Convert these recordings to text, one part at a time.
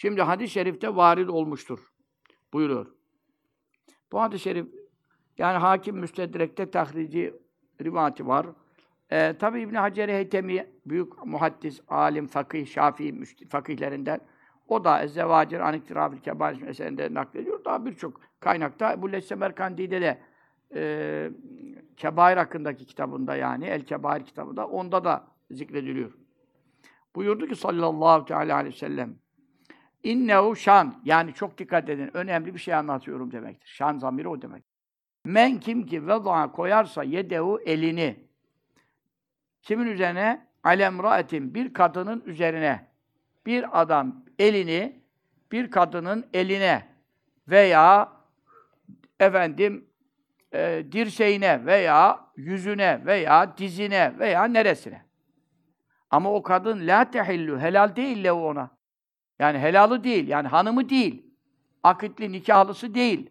Şimdi hadis-i şerifte varid olmuştur. Buyuruyor. Bu hadis-i şerif yani hakim müstedrekte tahrici rivayeti var. Ee, Tabi İbn Hacer Heytemi büyük muhaddis, alim, fakih, şafii fakihlerinden o da Ezzevacir Aniktirafil Kebair meselinde naklediyor. Daha birçok kaynakta bu Lessemerkandi'de de e, Kebair hakkındaki kitabında yani El Kebair kitabında onda da zikrediliyor. Buyurdu ki sallallahu teala aleyhi ve sellem İnnehu şan yani çok dikkat edin önemli bir şey anlatıyorum demektir. Şan zamiri o demek. Men kim ki veda koyarsa yedehu elini kimin üzerine? Alemraetin bir kadının üzerine bir adam elini bir kadının eline veya efendim e, dirseğine veya yüzüne veya dizine veya neresine. Ama o kadın la tehillu, helal değil le ona. Yani helalı değil, yani hanımı değil. Akitli, nikahlısı değil.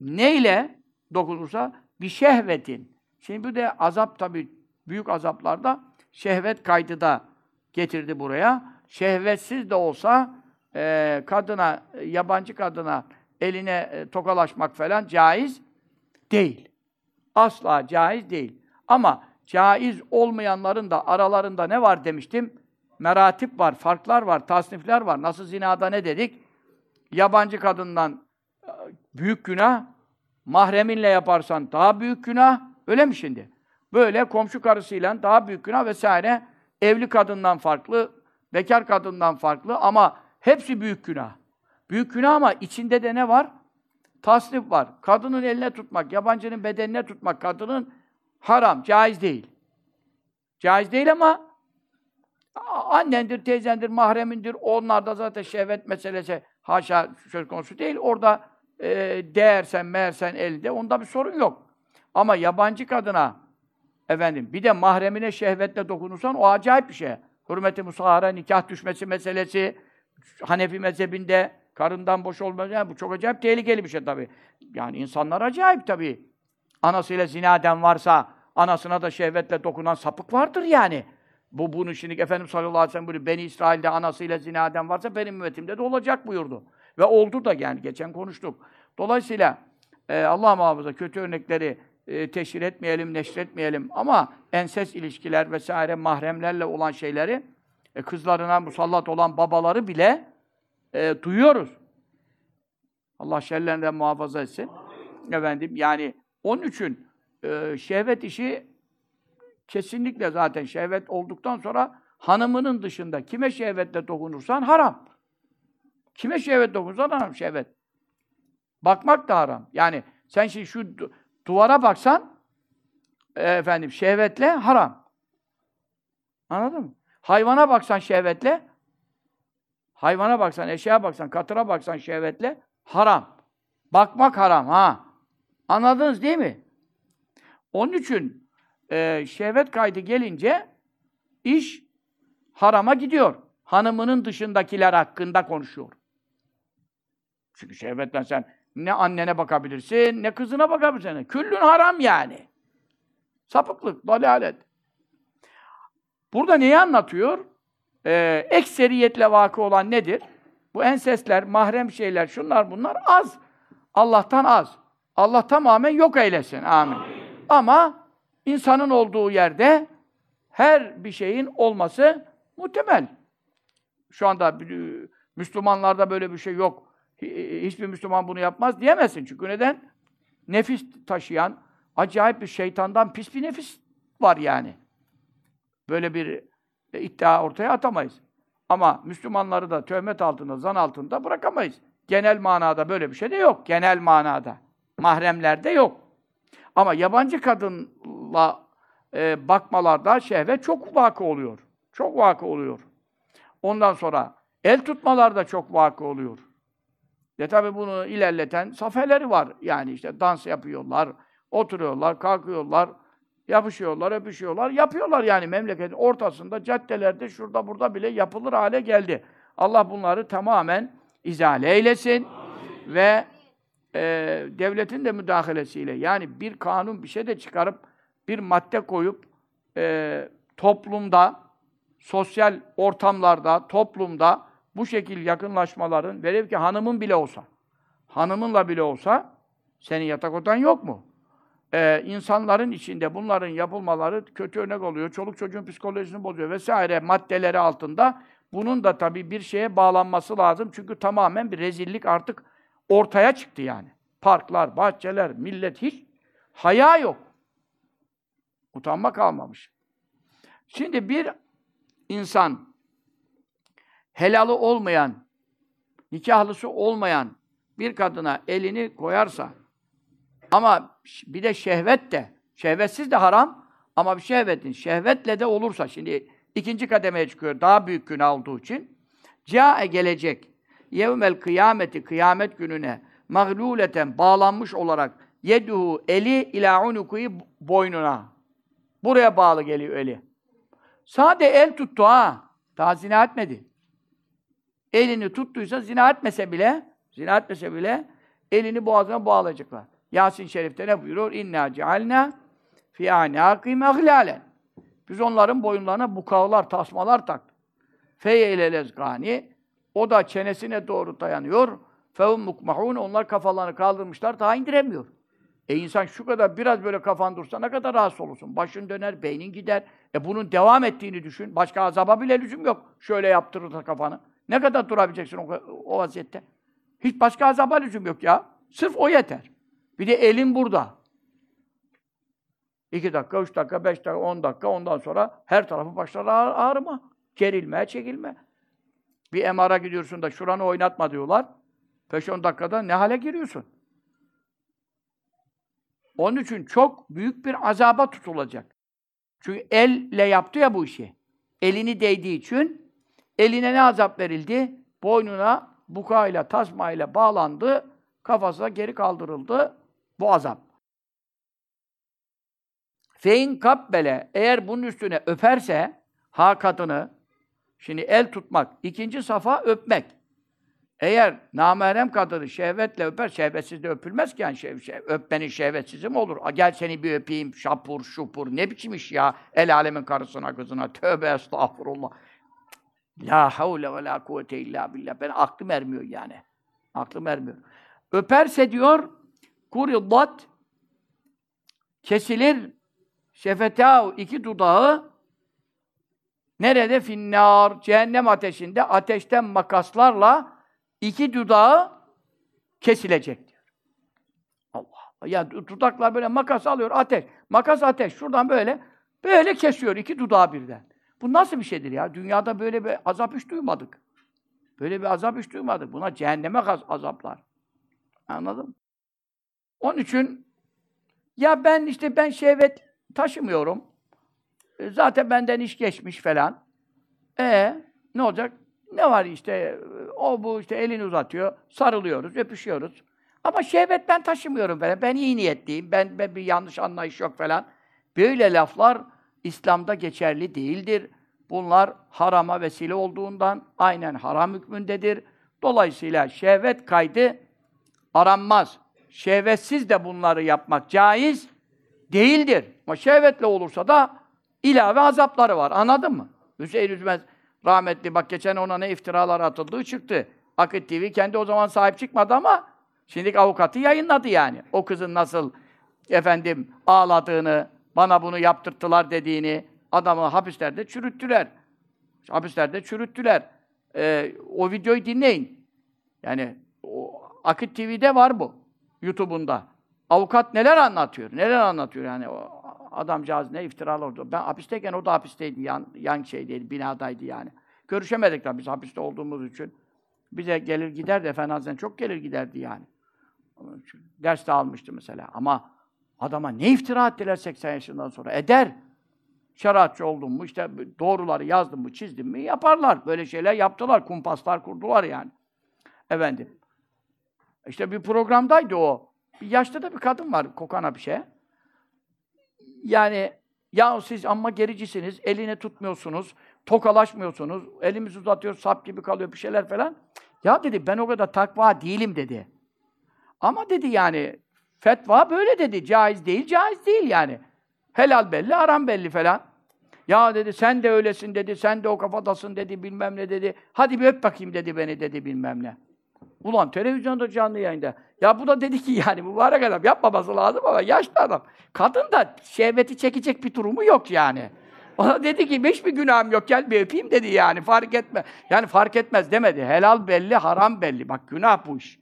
Neyle dokunursa? Bir şehvetin. Şimdi bu da azap tabi büyük azaplarda şehvet kaydı da getirdi buraya. Şehvetsiz de olsa e, kadına, yabancı kadına eline e, tokalaşmak falan caiz değil. Asla caiz değil. Ama caiz olmayanların da aralarında ne var demiştim? Meratip var, farklar var, tasnifler var. Nasıl zinada ne dedik? Yabancı kadından e, büyük günah, mahreminle yaparsan daha büyük günah. Öyle mi şimdi? Böyle komşu karısıyla daha büyük günah vesaire. Evli kadından farklı, bekar kadından farklı ama hepsi büyük günah. Büyük günah ama içinde de ne var? Tasnif var. Kadının eline tutmak, yabancının bedenine tutmak, kadının haram, caiz değil. Caiz değil ama annendir, teyzendir, mahremindir. Onlar da zaten şehvet meselesi haşa söz konusu değil. Orada e, değersen, meğersen elde, onda bir sorun yok. Ama yabancı kadına, efendim, bir de mahremine şehvetle dokunursan o acayip bir şey. Hürmeti musahara, nikah düşmesi meselesi, Hanefi mezhebinde karından boş olmaz. Yani bu çok acayip tehlikeli bir şey tabii. Yani insanlar acayip tabii. Anasıyla zinaden varsa, anasına da şehvetle dokunan sapık vardır yani. Bu bunu şimdi Efendimiz sallallahu aleyhi ve sellem buyuruyor. Beni İsrail'de anasıyla zinaden varsa benim ümmetimde de olacak buyurdu. Ve oldu da yani geçen konuştuk. Dolayısıyla e, Allah muhafaza kötü örnekleri e, teşhir etmeyelim, neşretmeyelim ama enses ilişkiler vesaire mahremlerle olan şeyleri e, kızlarına musallat olan babaları bile e, duyuyoruz. Allah şerlerinden muhafaza etsin. Efendim yani onun için e, şehvet işi kesinlikle zaten şehvet olduktan sonra hanımının dışında kime şehvetle dokunursan haram. Kime şehvet dokunursan haram şehvet. Bakmak da haram. Yani sen şimdi şu duvara baksan e, efendim şehvetle haram. Anladın mı? Hayvana baksan şehvetle hayvana baksan, eşeğe baksan, katıra baksan şehvetle haram. Bakmak haram ha. Anladınız değil mi? Onun için e, şehvet kaydı gelince iş harama gidiyor. Hanımının dışındakiler hakkında konuşuyor. Çünkü şehvetle sen ne annene bakabilirsin, ne kızına bakabilirsin. Küllün haram yani. Sapıklık, dalalet. Burada neyi anlatıyor? Ee, ekseriyetle vakı olan nedir? Bu ensesler, mahrem şeyler, şunlar bunlar az. Allah'tan az. Allah tamamen yok eylesin. Amin. Amin. Ama insanın olduğu yerde her bir şeyin olması muhtemel. Şu anda Müslümanlarda böyle bir şey yok. Hiçbir Müslüman bunu yapmaz diyemezsin. Çünkü neden? Nefis taşıyan, acayip bir şeytandan pis bir nefis var yani. Böyle bir e, iddia ortaya atamayız. Ama Müslümanları da töhmet altında, zan altında bırakamayız. Genel manada böyle bir şey de yok. Genel manada. Mahremlerde yok. Ama yabancı kadınla e, bakmalarda şehvet çok vakı oluyor. Çok vakı oluyor. Ondan sonra el tutmalarda çok vakı oluyor. Ya tabi bunu ilerleten safeleri var. Yani işte dans yapıyorlar, oturuyorlar, kalkıyorlar, yapışıyorlar, öpüşüyorlar, yapıyorlar yani memleketin ortasında, caddelerde, şurada burada bile yapılır hale geldi. Allah bunları tamamen izale eylesin Amin. ve e, devletin de müdahalesiyle yani bir kanun bir şey de çıkarıp bir madde koyup e, toplumda, sosyal ortamlarda, toplumda bu şekil yakınlaşmaların, velev ki hanımın bile olsa, hanımınla bile olsa, senin yatak odan yok mu? Ee, insanların içinde bunların yapılmaları kötü örnek oluyor. Çoluk çocuğun psikolojisini bozuyor vesaire maddeleri altında. Bunun da tabii bir şeye bağlanması lazım. Çünkü tamamen bir rezillik artık ortaya çıktı yani. Parklar, bahçeler, millet hiç haya yok. Utanma kalmamış. Şimdi bir insan helalı olmayan, nikahlısı olmayan bir kadına elini koyarsa ama bir de şehvet de, şehvetsiz de haram ama bir şehvetin, şehvetle de olursa, şimdi ikinci kademeye çıkıyor, daha büyük günah olduğu için, Câe gelecek, yevmel kıyameti, kıyamet gününe, mağluleten, bağlanmış olarak, yeduhu, eli ila unukuyu boynuna. Buraya bağlı geliyor eli. Sade el tuttu ha, daha zina etmedi. Elini tuttuysa zina etmese bile, zina etmese bile, elini boğazına bağlayacaklar. Yasin Şerif'te ne buyuruyor? İnna cealna fi anaqim ahlalen. Biz onların boyunlarına bukavlar, tasmalar taktık. Feye lezgani. O da çenesine doğru dayanıyor. Fehum mukmahun. Onlar kafalarını kaldırmışlar, daha indiremiyor. E insan şu kadar biraz böyle kafan dursa ne kadar rahatsız olursun. Başın döner, beynin gider. E bunun devam ettiğini düşün. Başka azaba bile lüzum yok. Şöyle yaptırırsa kafanı. Ne kadar durabileceksin o, o vaziyette? Hiç başka azaba lüzum yok ya. Sırf o yeter. Bir de elin burada. İki dakika, üç dakika, beş dakika, on dakika, ondan sonra her tarafı başlar ağrıma. Gerilme, çekilme. Bir MR'a gidiyorsun da şuranı oynatma diyorlar. Beş on dakikada ne hale giriyorsun? Onun için çok büyük bir azaba tutulacak. Çünkü elle yaptı ya bu işi. Elini değdiği için eline ne azap verildi? Boynuna bukayla, tasmayla bağlandı, kafasına geri kaldırıldı. Bu azap. Fein kabbele eğer bunun üstüne öperse ha kadını şimdi el tutmak, ikinci safa öpmek. Eğer namerem kadını şehvetle öper, şehvetsiz de öpülmez ki yani şev, şev, öpmenin şehvetsizi olur? A, gel seni bir öpeyim, şapur şupur, ne biçim iş ya? El alemin karısına, kızına, tövbe estağfurullah. La havle ve la kuvvete illa billah. Ben aklım ermiyor yani. Aklım ermiyor. Öperse diyor, kuridat kesilir şefetâhu iki dudağı nerede finnar cehennem ateşinde ateşten makaslarla iki dudağı kesilecek diyor. Allah. Ya dudaklar böyle makas alıyor ateş. Makas ateş. Şuradan böyle böyle kesiyor iki dudağı birden. Bu nasıl bir şeydir ya? Dünyada böyle bir azap hiç duymadık. Böyle bir azap hiç duymadık. Buna cehenneme azaplar. Anladın mı? Onun için ya ben işte ben şehvet taşımıyorum. E, zaten benden iş geçmiş falan. E ne olacak? Ne var işte o bu işte elini uzatıyor, sarılıyoruz, öpüşüyoruz. Ama şehvet ben taşımıyorum falan. Ben iyi niyetliyim. Ben, ben bir yanlış anlayış yok falan. Böyle laflar İslam'da geçerli değildir. Bunlar harama vesile olduğundan aynen haram hükmündedir. Dolayısıyla şehvet kaydı aranmaz. Şehvetsiz de bunları yapmak caiz değildir. Ama şehvetle olursa da ilave azapları var. Anladın mı? Hüseyin Üzmez rahmetli bak geçen ona ne iftiralar atıldığı çıktı. Akit TV kendi o zaman sahip çıkmadı ama şimdi avukatı yayınladı yani. O kızın nasıl efendim ağladığını, bana bunu yaptırttılar dediğini adamı hapislerde çürüttüler. Hapislerde çürüttüler. Ee, o videoyu dinleyin. Yani o, Akit TV'de var bu. YouTube'unda. Avukat neler anlatıyor? Neler anlatıyor yani o adamcağız ne iftiralar oldu. Ben hapisteyken o da hapisteydi. Yan, yan şeydeydi, binadaydı yani. Görüşemedik tabii biz hapiste olduğumuz için. Bize gelir giderdi Efendi Hazretleri çok gelir giderdi yani. Ders de almıştı mesela. Ama adama ne iftira ettiler 80 yaşından sonra? Eder. Şeriatçı oldun mu, işte doğruları yazdın mı, çizdin mi yaparlar. Böyle şeyler yaptılar, kumpaslar kurdular yani. Efendim. İşte bir programdaydı o. Bir yaşta da bir kadın var, kokana bir şey. Yani ya siz amma gericisiniz, elini tutmuyorsunuz, tokalaşmıyorsunuz, elimizi uzatıyor, sap gibi kalıyor bir şeyler falan. Ya dedi ben o kadar takva değilim dedi. Ama dedi yani fetva böyle dedi. Caiz değil, caiz değil yani. Helal belli, haram belli falan. Ya dedi sen de öylesin dedi, sen de o kafadasın dedi, bilmem ne dedi. Hadi bir öp bakayım dedi beni dedi bilmem ne. Ulan televizyonda canlı yayında. Ya bu da dedi ki yani mübarek adam yapmaması lazım ama yaşlı adam. Kadın da şehveti çekecek bir durumu yok yani. Ona dedi ki hiçbir günahım yok gel bir öpeyim dedi yani fark etme. Yani fark etmez demedi. Helal belli, haram belli. Bak günah bu iş.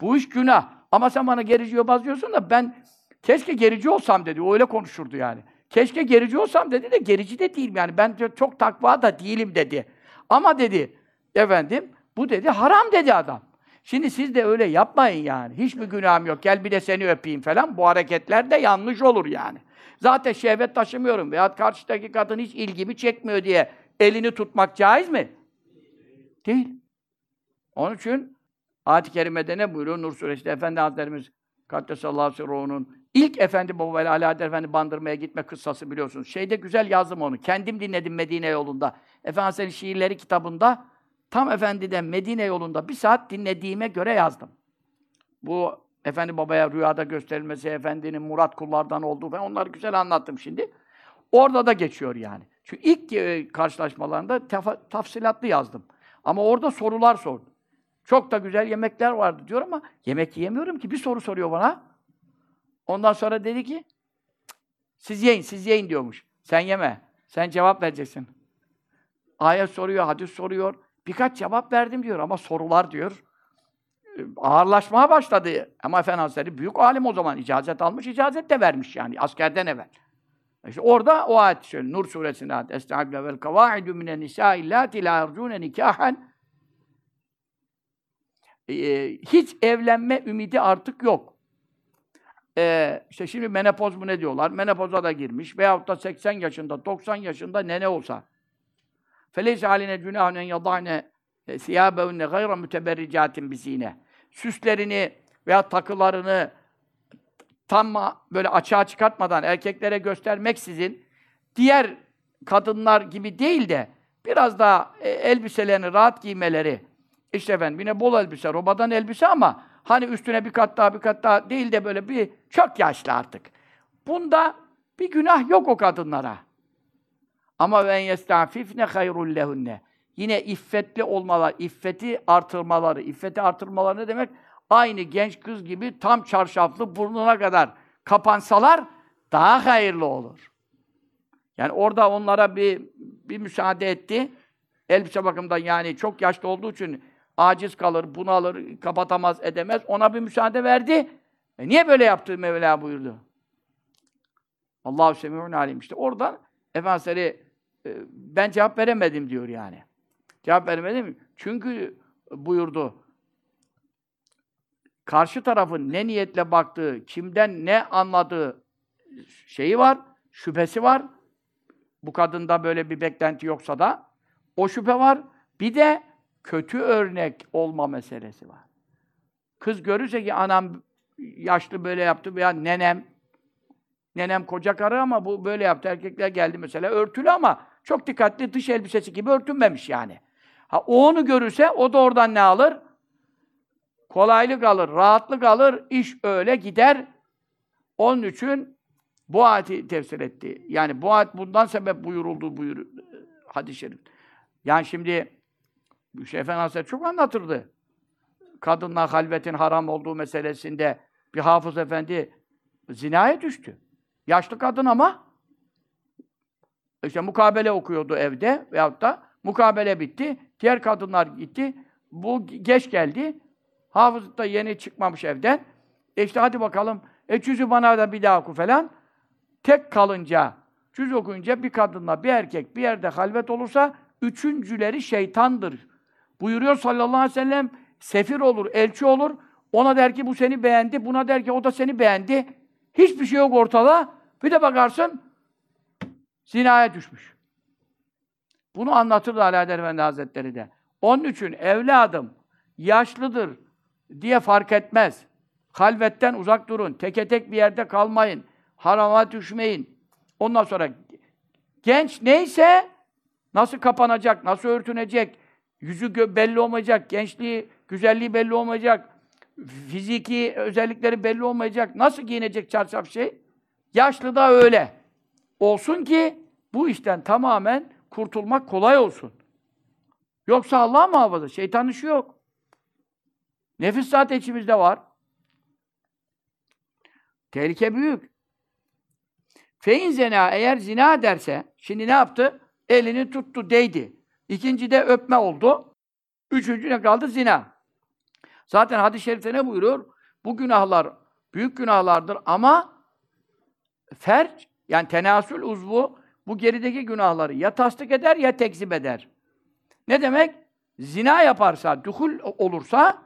Bu iş günah. Ama sen bana gerici yobaz da ben keşke gerici olsam dedi. O öyle konuşurdu yani. Keşke gerici olsam dedi de gerici de değilim yani. Ben çok takva da değilim dedi. Ama dedi efendim bu dedi haram dedi adam. Şimdi siz de öyle yapmayın yani. Hiçbir günahım yok. Gel bir de seni öpeyim falan. Bu hareketler de yanlış olur yani. Zaten şehvet taşımıyorum veya karşıdaki kadın hiç ilgimi çekmiyor diye elini tutmak caiz mi? Değil. Onun için ayet-i kerimede ne buyuruyor? Nur suresinde Efendi Hazretlerimiz Kaddesallahu sirruhunun ilk Efendi Baba ile Ali Efendi bandırmaya gitme kıssası biliyorsunuz. Şeyde güzel yazdım onu. Kendim dinledim Medine yolunda. Efendi senin şiirleri kitabında tam Efendi'den Medine yolunda bir saat dinlediğime göre yazdım. Bu Efendi Baba'ya rüyada gösterilmesi, Efendinin Murat kullardan olduğu falan onları güzel anlattım şimdi. Orada da geçiyor yani. Çünkü ilk e, karşılaşmalarında tefa- tafsilatlı yazdım. Ama orada sorular sordum. Çok da güzel yemekler vardı diyor ama yemek yiyemiyorum ki. Bir soru soruyor bana. Ondan sonra dedi ki "Cık, siz yiyin, siz yiyin diyormuş. Sen yeme. Sen cevap vereceksin. Ayet soruyor, hadis soruyor. Birkaç cevap verdim diyor ama sorular diyor e, ağırlaşmaya başladı. Ama Efendi Hazretleri büyük alim o zaman. icazet almış, icazet de vermiş yani askerden evvel. İşte orada o ayet şöyle Nur suresinde ayet. Estaizu vel kavaidu minen nisâ illâti lâ ercûne nikâhen Ee, hiç evlenme ümidi artık yok. Ee, işte şimdi menopoz mu ne diyorlar? Menopoza da girmiş. Veyahut da 80 yaşında, 90 yaşında nene olsa. Feleyse haline günahun en yadane siyâbevne gayra müteberricatin bizine. Süslerini veya takılarını tam böyle açığa çıkartmadan erkeklere göstermek sizin diğer kadınlar gibi değil de biraz daha e, elbiselerini rahat giymeleri işte efendim yine bol elbise, robadan elbise ama hani üstüne bir kat daha bir kat daha değil de böyle bir çok yaşlı artık. Bunda bir günah yok o kadınlara. Ama ben yestafifne hayrul lehunne. Yine iffetli olmalar, iffeti artırmaları. İffeti artırmaları ne demek? Aynı genç kız gibi tam çarşaflı burnuna kadar kapansalar daha hayırlı olur. Yani orada onlara bir bir müsaade etti. Elbise bakımından yani çok yaşlı olduğu için aciz kalır, bunalır, kapatamaz, edemez. Ona bir müsaade verdi. E niye böyle yaptı Mevla buyurdu. Allahu semi'un alim. İşte oradan Efendimiz ben cevap veremedim diyor yani. Cevap veremedim. Çünkü buyurdu. Karşı tarafın ne niyetle baktığı, kimden ne anladığı şeyi var, şüphesi var. Bu kadında böyle bir beklenti yoksa da o şüphe var. Bir de kötü örnek olma meselesi var. Kız görürse ki anam yaşlı böyle yaptı veya nenem nenem koca karı ama bu böyle yaptı. Erkekler geldi mesela örtülü ama çok dikkatli dış elbisesi gibi örtünmemiş yani. Ha o onu görürse o da oradan ne alır? Kolaylık alır, rahatlık alır, iş öyle gider. Onun için bu ayeti tefsir etti. Yani bu ayet bundan sebep buyuruldu buyur şerif. Yani şimdi Şeyh Efendi çok anlatırdı. Kadınla halvetin haram olduğu meselesinde bir hafız efendi zinaya düştü. Yaşlı kadın ama işte mukabele okuyordu evde veyahut da mukabele bitti. Diğer kadınlar gitti. Bu geç geldi. Hafız da yeni çıkmamış evden. E işte hadi bakalım. E cüzü bana da bir daha oku falan. Tek kalınca, cüz okuyunca bir kadınla bir erkek bir yerde halvet olursa üçüncüleri şeytandır. Buyuruyor sallallahu aleyhi ve sellem sefir olur, elçi olur. Ona der ki bu seni beğendi, buna der ki o da seni beğendi. Hiçbir şey yok ortada. Bir de bakarsın zinaya düşmüş. Bunu anlatırdı Alaeddin Efendi Hazretleri de. Onun için evladım yaşlıdır diye fark etmez. Halvetten uzak durun. Teke tek bir yerde kalmayın. Harama düşmeyin. Ondan sonra genç neyse nasıl kapanacak, nasıl örtünecek, yüzü belli olmayacak, gençliği, güzelliği belli olmayacak, fiziki özellikleri belli olmayacak, nasıl giyinecek çarşaf şey? Yaşlı da öyle. Olsun ki bu işten tamamen kurtulmak kolay olsun. Yoksa Allah muhafaza, şeytan işi yok. Nefis zaten içimizde var. Tehlike büyük. Fein zina eğer zina derse, şimdi ne yaptı? Elini tuttu, değdi. İkinci de öpme oldu. Üçüncü ne kaldı? Zina. Zaten hadis-i şerifte ne buyuruyor? Bu günahlar büyük günahlardır ama ferç, yani tenasül uzvu bu gerideki günahları ya tasdik eder ya tekzip eder. Ne demek? Zina yaparsa, duhul olursa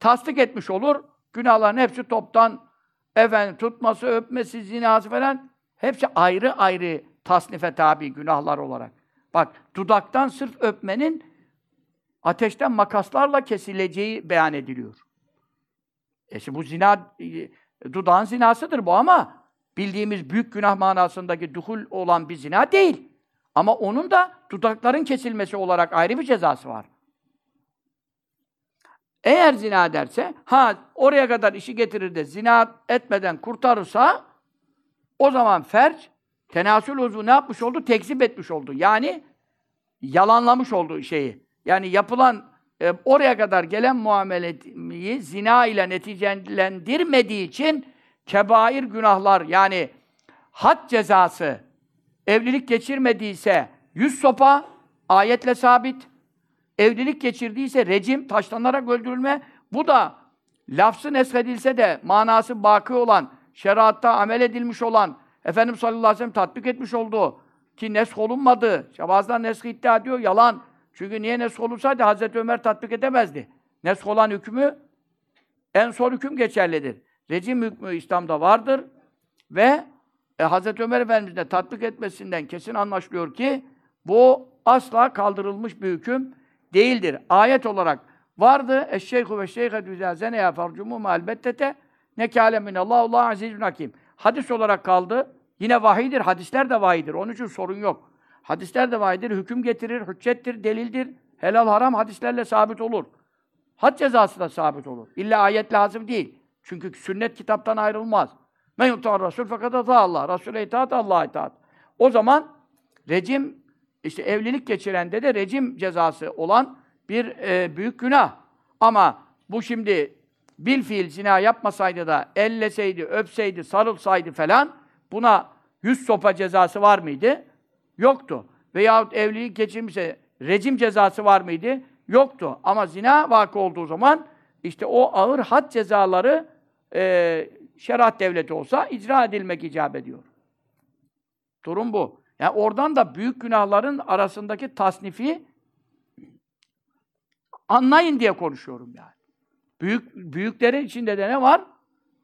tasdik etmiş olur. Günahların hepsi toptan efendim tutması, öpmesi, zinası falan hepsi ayrı ayrı tasnife tabi günahlar olarak. Bak dudaktan sırf öpmenin ateşten makaslarla kesileceği beyan ediliyor. E şimdi bu zina e, dudağın zinasıdır bu ama bildiğimiz büyük günah manasındaki duhul olan bir zina değil. Ama onun da dudakların kesilmesi olarak ayrı bir cezası var. Eğer zina derse, ha oraya kadar işi getirir de zina etmeden kurtarırsa o zaman ferç tenasül uzvu ne yapmış oldu? Tekzip etmiş oldu. Yani yalanlamış oldu şeyi. Yani yapılan e, oraya kadar gelen muameleyi zina ile neticelendirmediği için kebair günahlar yani had cezası evlilik geçirmediyse yüz sopa ayetle sabit. Evlilik geçirdiyse rejim, taşlanarak öldürülme. Bu da lafzı neshedilse de manası baki olan, şeriatta amel edilmiş olan, Efendimiz sallallahu aleyhi ve sellem tatbik etmiş olduğu ki nesk olunmadı. Bazılar nesk iddia ediyor, yalan. Çünkü niye nesk olursaydı Hazreti Ömer tatbik edemezdi. Nesk olan hükmü en son hüküm geçerlidir. Rejim hükmü İslam'da vardır ve e, Hazreti Ömer Efendimiz de tatbik etmesinden kesin anlaşılıyor ki bu asla kaldırılmış bir hüküm değildir. Ayet olarak vardı. Eşşeyhu ve şeyhetü izâ zeneya farcumû elbettete nekâle minallâhu Allah azizun hakim. Hadis olarak kaldı. Yine vahidir. Hadisler de vahidir. Onun için sorun yok. Hadisler de vahidir. Hüküm getirir, hüccettir, delildir. Helal haram hadislerle sabit olur. Had cezası da sabit olur. İlla ayet lazım değil. Çünkü sünnet kitaptan ayrılmaz. Men yutar Rasul fakat ata Allah. Resul'e itaat Allah'a itaat. O zaman rejim işte evlilik geçirende de rejim cezası olan bir e, büyük günah. Ama bu şimdi bil fiil zina yapmasaydı da elleseydi, öpseydi, sarılsaydı falan buna yüz sopa cezası var mıydı? Yoktu. Veyahut evlilik geçirmişse rejim cezası var mıydı? Yoktu. Ama zina vakı olduğu zaman işte o ağır had cezaları e, şeriat devleti olsa icra edilmek icap ediyor. Durum bu. Yani oradan da büyük günahların arasındaki tasnifi anlayın diye konuşuyorum yani. Büyük büyüklerin içinde de ne var?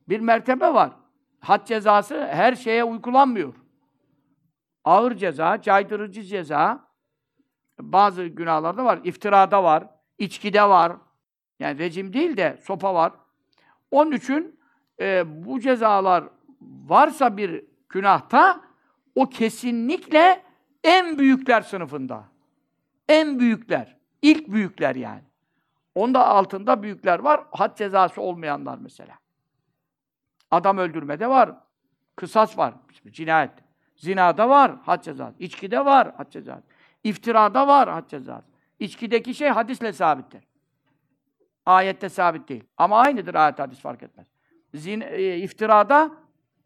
Bir mertebe var. Had cezası her şeye uygulanmıyor. Ağır ceza, caydırıcı ceza bazı günahlarda var. İftirada var, içkide var. Yani rejim değil de sopa var. Onun için e, bu cezalar varsa bir günahta o kesinlikle en büyükler sınıfında. En büyükler. ilk büyükler yani. Onda altında büyükler var. Had cezası olmayanlar mesela. Adam öldürmede var. Kısas var. Cinayet. Zinada var had cezası. İçkide var had cezası. İftirada var had cezası. İçkideki şey hadisle sabittir. Ayette sabit değil. Ama aynıdır ayet hadis fark etmez. Zin, e, iftirada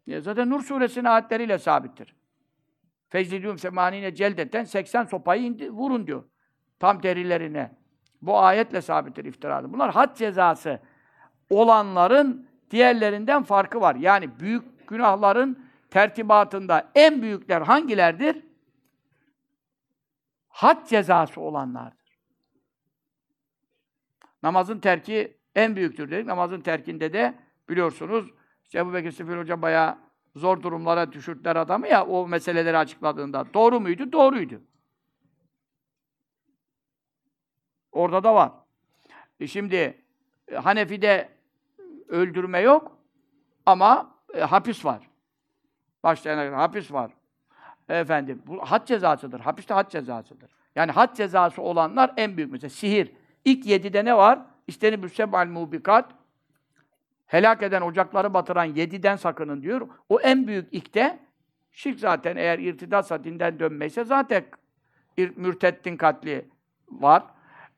e, zaten Nur suresinin ayetleriyle sabittir. Feclidûm semanine celdetten 80 sopayı indi, vurun diyor. Tam derilerine. Bu ayetle sabittir iftirada. Bunlar had cezası olanların diğerlerinden farkı var. Yani büyük günahların tertibatında en büyükler hangilerdir? Had cezası olanlardır. Namazın terki en büyüktür dedik. Namazın terkinde de biliyorsunuz işte Ebu Bekir Sıfır Hoca bayağı zor durumlara düşürtler adamı ya o meseleleri açıkladığında. Doğru muydu? Doğruydu. Orada da var. E şimdi e, Hanefi'de öldürme yok ama e, hapis var. Başlayana kadar hapis var. Efendim, bu had cezasıdır. Hapis de had cezasıdır. Yani had cezası olanlar en büyük mesela sihir. İlk yedide ne var? İsteni büsebal mubikat. Helak eden, ocakları batıran yediden sakının diyor. O en büyük ilkte Şirk zaten eğer irtidatsa, dinden dönmeyse zaten mürtettin katli var.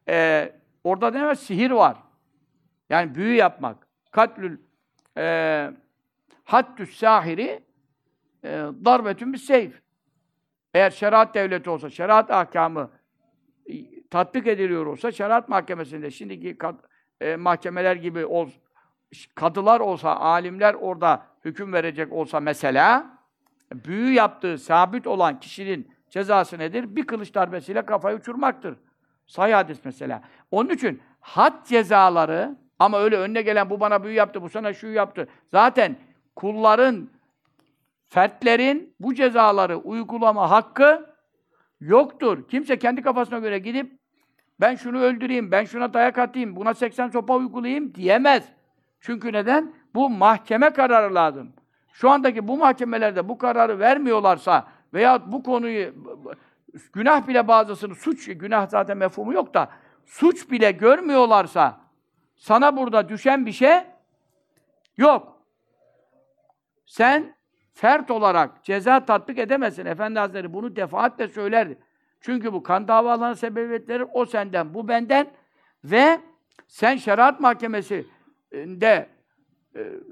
Ee, orada ne var? Sihir var. Yani büyü yapmak. Katlül e, hattüs sahiri e, darbetün bir seyf. Eğer şeriat devleti olsa, şeriat ahkamı tatbik ediliyor olsa, şeriat mahkemesinde şimdiki kad, e, mahkemeler gibi ol, kadılar olsa, alimler orada hüküm verecek olsa mesela, büyü yaptığı sabit olan kişinin cezası nedir? Bir kılıç darbesiyle kafayı uçurmaktır. Sahih hadis mesela. Onun için had cezaları ama öyle önüne gelen bu bana büyü yaptı, bu sana şu yaptı. Zaten kulların, fertlerin bu cezaları uygulama hakkı yoktur. Kimse kendi kafasına göre gidip ben şunu öldüreyim, ben şuna dayak atayım, buna 80 sopa uygulayayım diyemez. Çünkü neden? Bu mahkeme kararı lazım. Şu andaki bu mahkemelerde bu kararı vermiyorlarsa veya bu konuyu günah bile bazısını suç, günah zaten mefhumu yok da suç bile görmüyorlarsa sana burada düşen bir şey yok. Sen fert olarak ceza tatbik edemezsin. Efendi Hazretleri bunu defaatle söylerdi. Çünkü bu kan davalarının sebebiyetleri o senden, bu benden ve sen şeriat mahkemesinde e,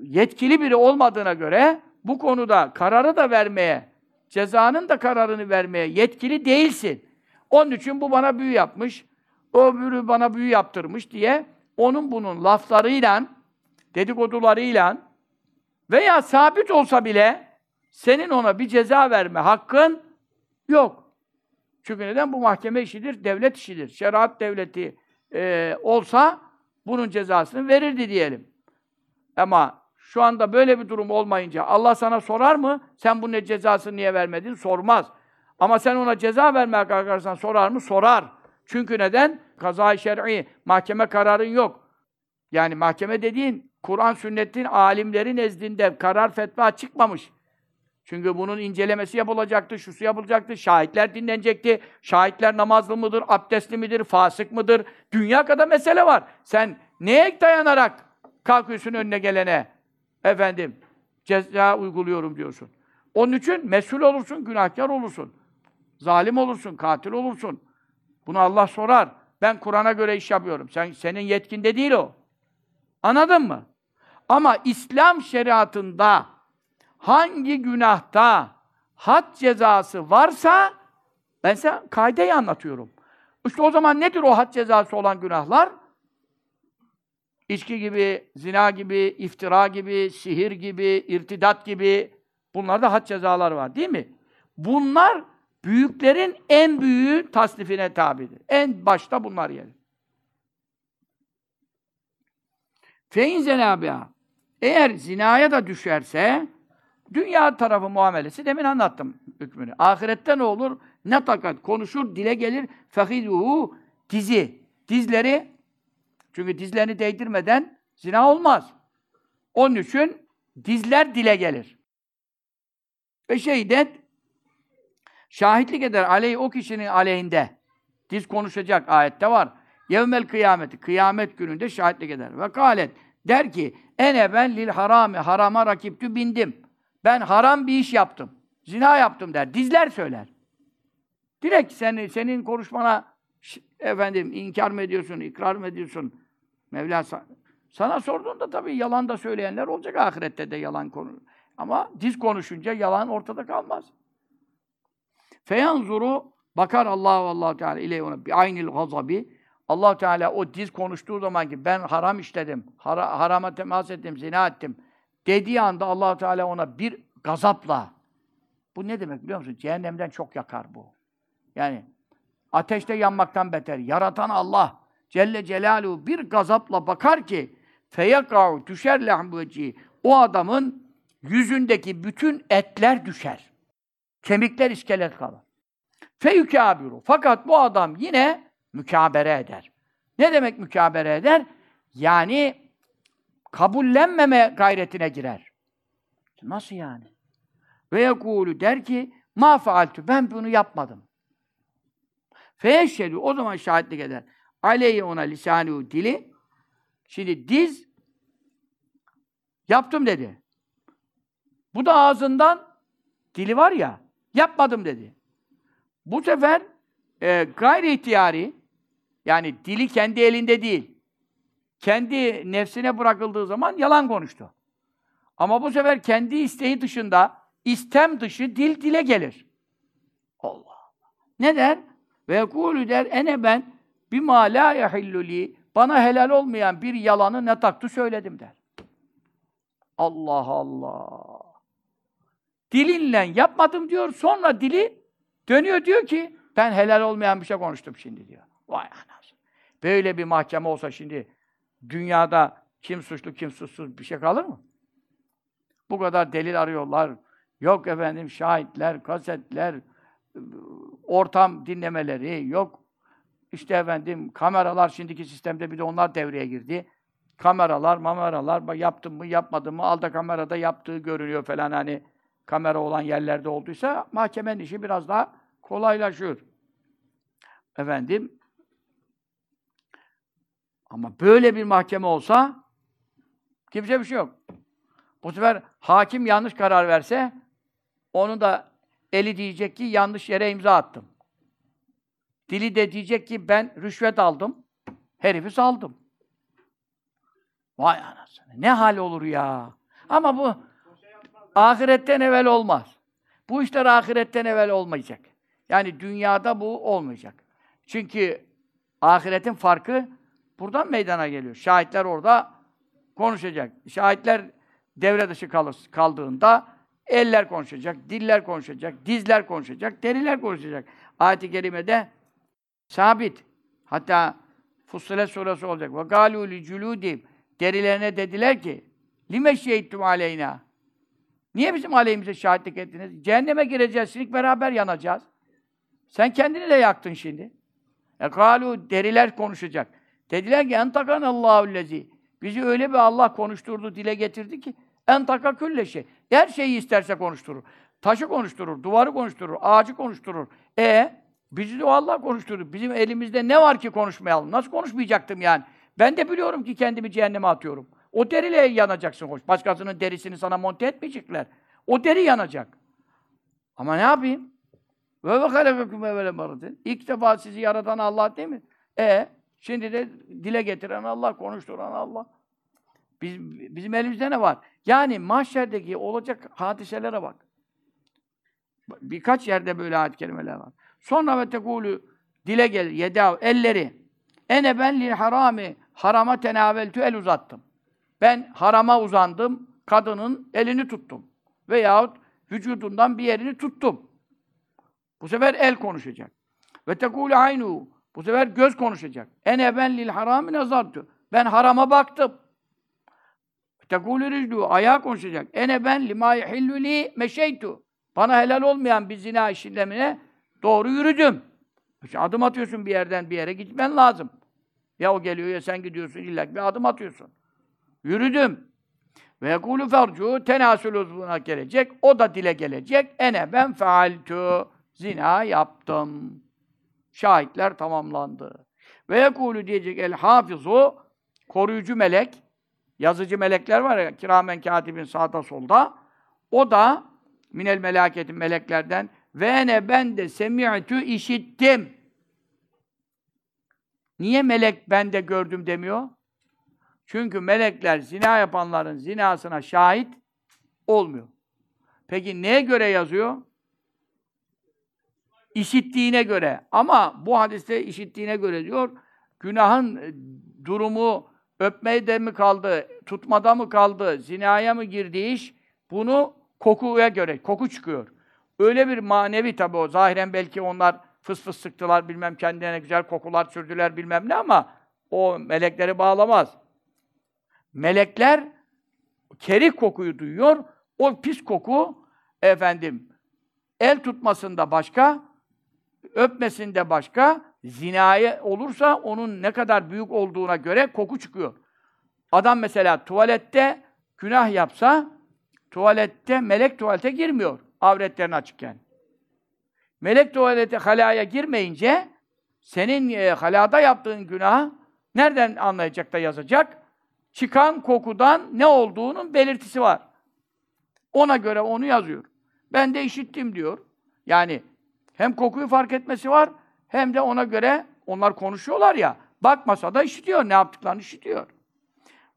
yetkili biri olmadığına göre bu konuda kararı da vermeye, cezanın da kararını vermeye yetkili değilsin. Onun için bu bana büyü yapmış, öbürü bana büyü yaptırmış diye onun bunun laflarıyla, dedikodularıyla veya sabit olsa bile senin ona bir ceza verme hakkın yok. Çünkü neden? Bu mahkeme işidir, devlet işidir. Şeriat devleti e, olsa bunun cezasını verirdi diyelim. Ama şu anda böyle bir durum olmayınca Allah sana sorar mı? Sen bunun cezasını niye vermedin? Sormaz. Ama sen ona ceza vermeye kalkarsan sorar mı? Sorar. Çünkü neden? Kaza-i şer'i, mahkeme kararın yok. Yani mahkeme dediğin, Kur'an, sünnetin alimleri nezdinde karar fetva çıkmamış. Çünkü bunun incelemesi yapılacaktı, şusu yapılacaktı, şahitler dinlenecekti. Şahitler namazlı mıdır, abdestli midir, fasık mıdır? Dünya kadar mesele var. Sen neye dayanarak kalkıyorsun önüne gelene? Efendim, ceza uyguluyorum diyorsun. Onun için mesul olursun, günahkar olursun. Zalim olursun, katil olursun. Bunu Allah sorar. Ben Kur'an'a göre iş yapıyorum. Sen senin yetkinde değil o. Anladın mı? Ama İslam şeriatında hangi günahta had cezası varsa ben size kaideyi anlatıyorum. İşte o zaman nedir o had cezası olan günahlar? İçki gibi, zina gibi, iftira gibi, sihir gibi, irtidat gibi bunlarda had cezalar var değil mi? Bunlar büyüklerin en büyüğü tasnifine tabidir. En başta bunlar gelir. Fein zenabiha. Eğer zinaya da düşerse dünya tarafı muamelesi demin anlattım hükmünü. Ahirette ne olur? Ne takat konuşur, dile gelir. Fehiduhu dizi. Dizleri çünkü dizlerini değdirmeden zina olmaz. Onun için dizler dile gelir. Ve şehidet şahitlik eder aleyhi o kişinin aleyhinde. Diz konuşacak ayette var. Yevmel kıyameti. Kıyamet gününde şahitlik eder. Ve kalet. Der ki ene ben lil harami. Harama rakiptü bindim. Ben haram bir iş yaptım. Zina yaptım der. Dizler söyler. Direkt senin, senin konuşmana efendim inkar mı ediyorsun, ikrar mı ediyorsun? Mevla sana sorduğunda tabii yalan da söyleyenler olacak ahirette de yalan konu. Ama diz konuşunca yalan ortada kalmaz. Feyanzuru bakar Allah Allah Teala ile ona bir aynil gazabi Allah Teala o diz konuştuğu zaman ki ben haram işledim, hara, harama temas ettim, zina ettim dediği anda Allah Teala ona bir gazapla bu ne demek biliyor musun? Cehennemden çok yakar bu. Yani ateşte yanmaktan beter. Yaratan Allah Celle Celaluhu bir gazapla bakar ki feyakâhu düşer lahmûci o adamın yüzündeki bütün etler düşer. Kemikler iskelet kalır. Feyükâbiru. Fakat bu adam yine mükabere eder. Ne demek mükabere eder? Yani kabullenmeme gayretine girer. Nasıl yani? Ve yekûlü der ki ma faaltü ben bunu yapmadım. Feyeşşedü o zaman şahitlik eder. Aleyhi ona lisanü dili. Şimdi diz yaptım dedi. Bu da ağzından dili var ya, yapmadım dedi. Bu sefer e, gayri ihtiyari, yani dili kendi elinde değil, kendi nefsine bırakıldığı zaman yalan konuştu. Ama bu sefer kendi isteği dışında, istem dışı dil dile gelir. Allah Allah. Ne? Ve yekulü der, ene ben bima la yahillu bana helal olmayan bir yalanı ne taktı söyledim der. Allah Allah. Dilinle yapmadım diyor, sonra dili dönüyor diyor ki, ben helal olmayan bir şey konuştum şimdi diyor. Vay anasını. Böyle bir mahkeme olsa şimdi dünyada kim suçlu kim suçsuz bir şey kalır mı? Bu kadar delil arıyorlar. Yok efendim şahitler, kasetler, ortam dinlemeleri, yok işte efendim kameralar şimdiki sistemde bir de onlar devreye girdi. Kameralar, mameralar, yaptım mı yapmadım mı, alda kamerada yaptığı görünüyor falan hani kamera olan yerlerde olduysa mahkemenin işi biraz daha kolaylaşıyor. Efendim ama böyle bir mahkeme olsa kimse bir şey yok. Bu sefer hakim yanlış karar verse onun da eli diyecek ki yanlış yere imza attım. Dili de diyecek ki ben rüşvet aldım. Herifi saldım. Vay anasını. Ne hal olur ya. Ama bu ahiretten evvel olmaz. Bu işler ahiretten evvel olmayacak. Yani dünyada bu olmayacak. Çünkü ahiretin farkı buradan meydana geliyor. Şahitler orada konuşacak. Şahitler devre dışı kalır, kaldığında eller konuşacak, diller konuşacak, dizler konuşacak, deriler konuşacak. Ayet-i kerimede sabit. Hatta Fussilet suresi olacak. Ve galû li culûdîm Derilerine dediler ki lime şehittum aleyna Niye bizim aleyhimize şahitlik ettiniz? Cehenneme gireceğiz, şimdi beraber yanacağız. Sen kendini de yaktın şimdi. E kalu deriler konuşacak. Dediler ki entakan Allahu lezi. Bizi öyle bir Allah konuşturdu, dile getirdi ki entaka külle şey. Her şeyi isterse konuşturur. Taşı konuşturur, duvarı konuşturur, ağacı konuşturur. E bizi de o Allah konuşturur. Bizim elimizde ne var ki konuşmayalım? Nasıl konuşmayacaktım yani? Ben de biliyorum ki kendimi cehenneme atıyorum. O deriyle yanacaksın hoş. Başkasının derisini sana monte etmeyecekler. O deri yanacak. Ama ne yapayım? Ve ve halakakum evvele maradın. İlk defa sizi yaratan Allah değil mi? E şimdi de dile getiren Allah, konuşturan Allah. Biz, bizim elimizde ne var? Yani mahşerdeki olacak hadiselere bak. Birkaç yerde böyle ayet kelimeler var. Sonra ve tekulü dile gelir, yedav, elleri. Ene ben lil harami, harama tenaveltü el uzattım. Ben harama uzandım, kadının elini tuttum. Veyahut vücudundan bir yerini tuttum. Bu sefer el konuşacak. Ve tekûle aynu. Bu sefer göz konuşacak. Ene ben lil harami nazartu. Ben harama baktım. Tekûle ricdu. Ayağı konuşacak. Ene ben lima yehillu li meşeytu. Bana helal olmayan bir zina işlemine doğru yürüdüm. İşte adım atıyorsun bir yerden bir yere gitmen lazım. Ya o geliyor ya sen gidiyorsun illa bir adım atıyorsun. Yürüdüm. Ve yekulü fercu tenasül uzvuna gelecek. O da dile gelecek. Ene ben fealtu. Zina yaptım. Şahitler tamamlandı. Ve yekulü diyecek el hafizu koruyucu melek. Yazıcı melekler var ya kiramen katibin sağda solda. O da minel melaketin meleklerden ve ne ben de semi'tü işittim. Niye melek ben de gördüm demiyor? Çünkü melekler zina yapanların zinasına şahit olmuyor. Peki neye göre yazıyor? İşittiğine göre. Ama bu hadiste işittiğine göre diyor, günahın e, durumu öpmeye de mi kaldı, tutmada mı kaldı, zinaya mı girdi iş, bunu kokuya göre, koku çıkıyor. Öyle bir manevi tabi o, zahiren belki onlar fıs fıs sıktılar, bilmem kendilerine güzel kokular sürdüler bilmem ne ama o melekleri bağlamaz. Melekler kerih kokuyu duyuyor. O pis koku efendim el tutmasında başka, öpmesinde başka, zinaya olursa onun ne kadar büyük olduğuna göre koku çıkıyor. Adam mesela tuvalette günah yapsa, tuvalette, melek tuvalete girmiyor avretlerini açıkken. Melek tuvalete halaya girmeyince senin e, halada yaptığın günah nereden anlayacak da yazacak? Çıkan kokudan ne olduğunun belirtisi var. Ona göre onu yazıyor. Ben de işittim diyor. Yani hem kokuyu fark etmesi var hem de ona göre onlar konuşuyorlar ya. Bakmasa da işitiyor. Ne yaptıklarını işitiyor.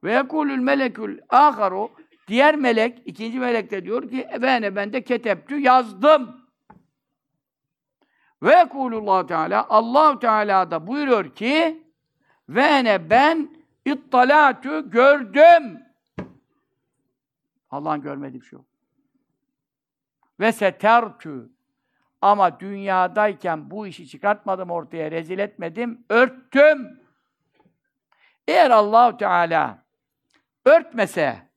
Ve yekulül melekül aharu diğer melek, ikinci melek de diyor ki ve ben de keteptü yazdım. Ve yekulullah Teala Allah Teala da buyuruyor ki ve ne ben ittalatu gördüm. Allah'ın görmediği bir şey yok. Ve setertü ama dünyadayken bu işi çıkartmadım ortaya, rezil etmedim, örttüm. Eğer Allahu Teala örtmese,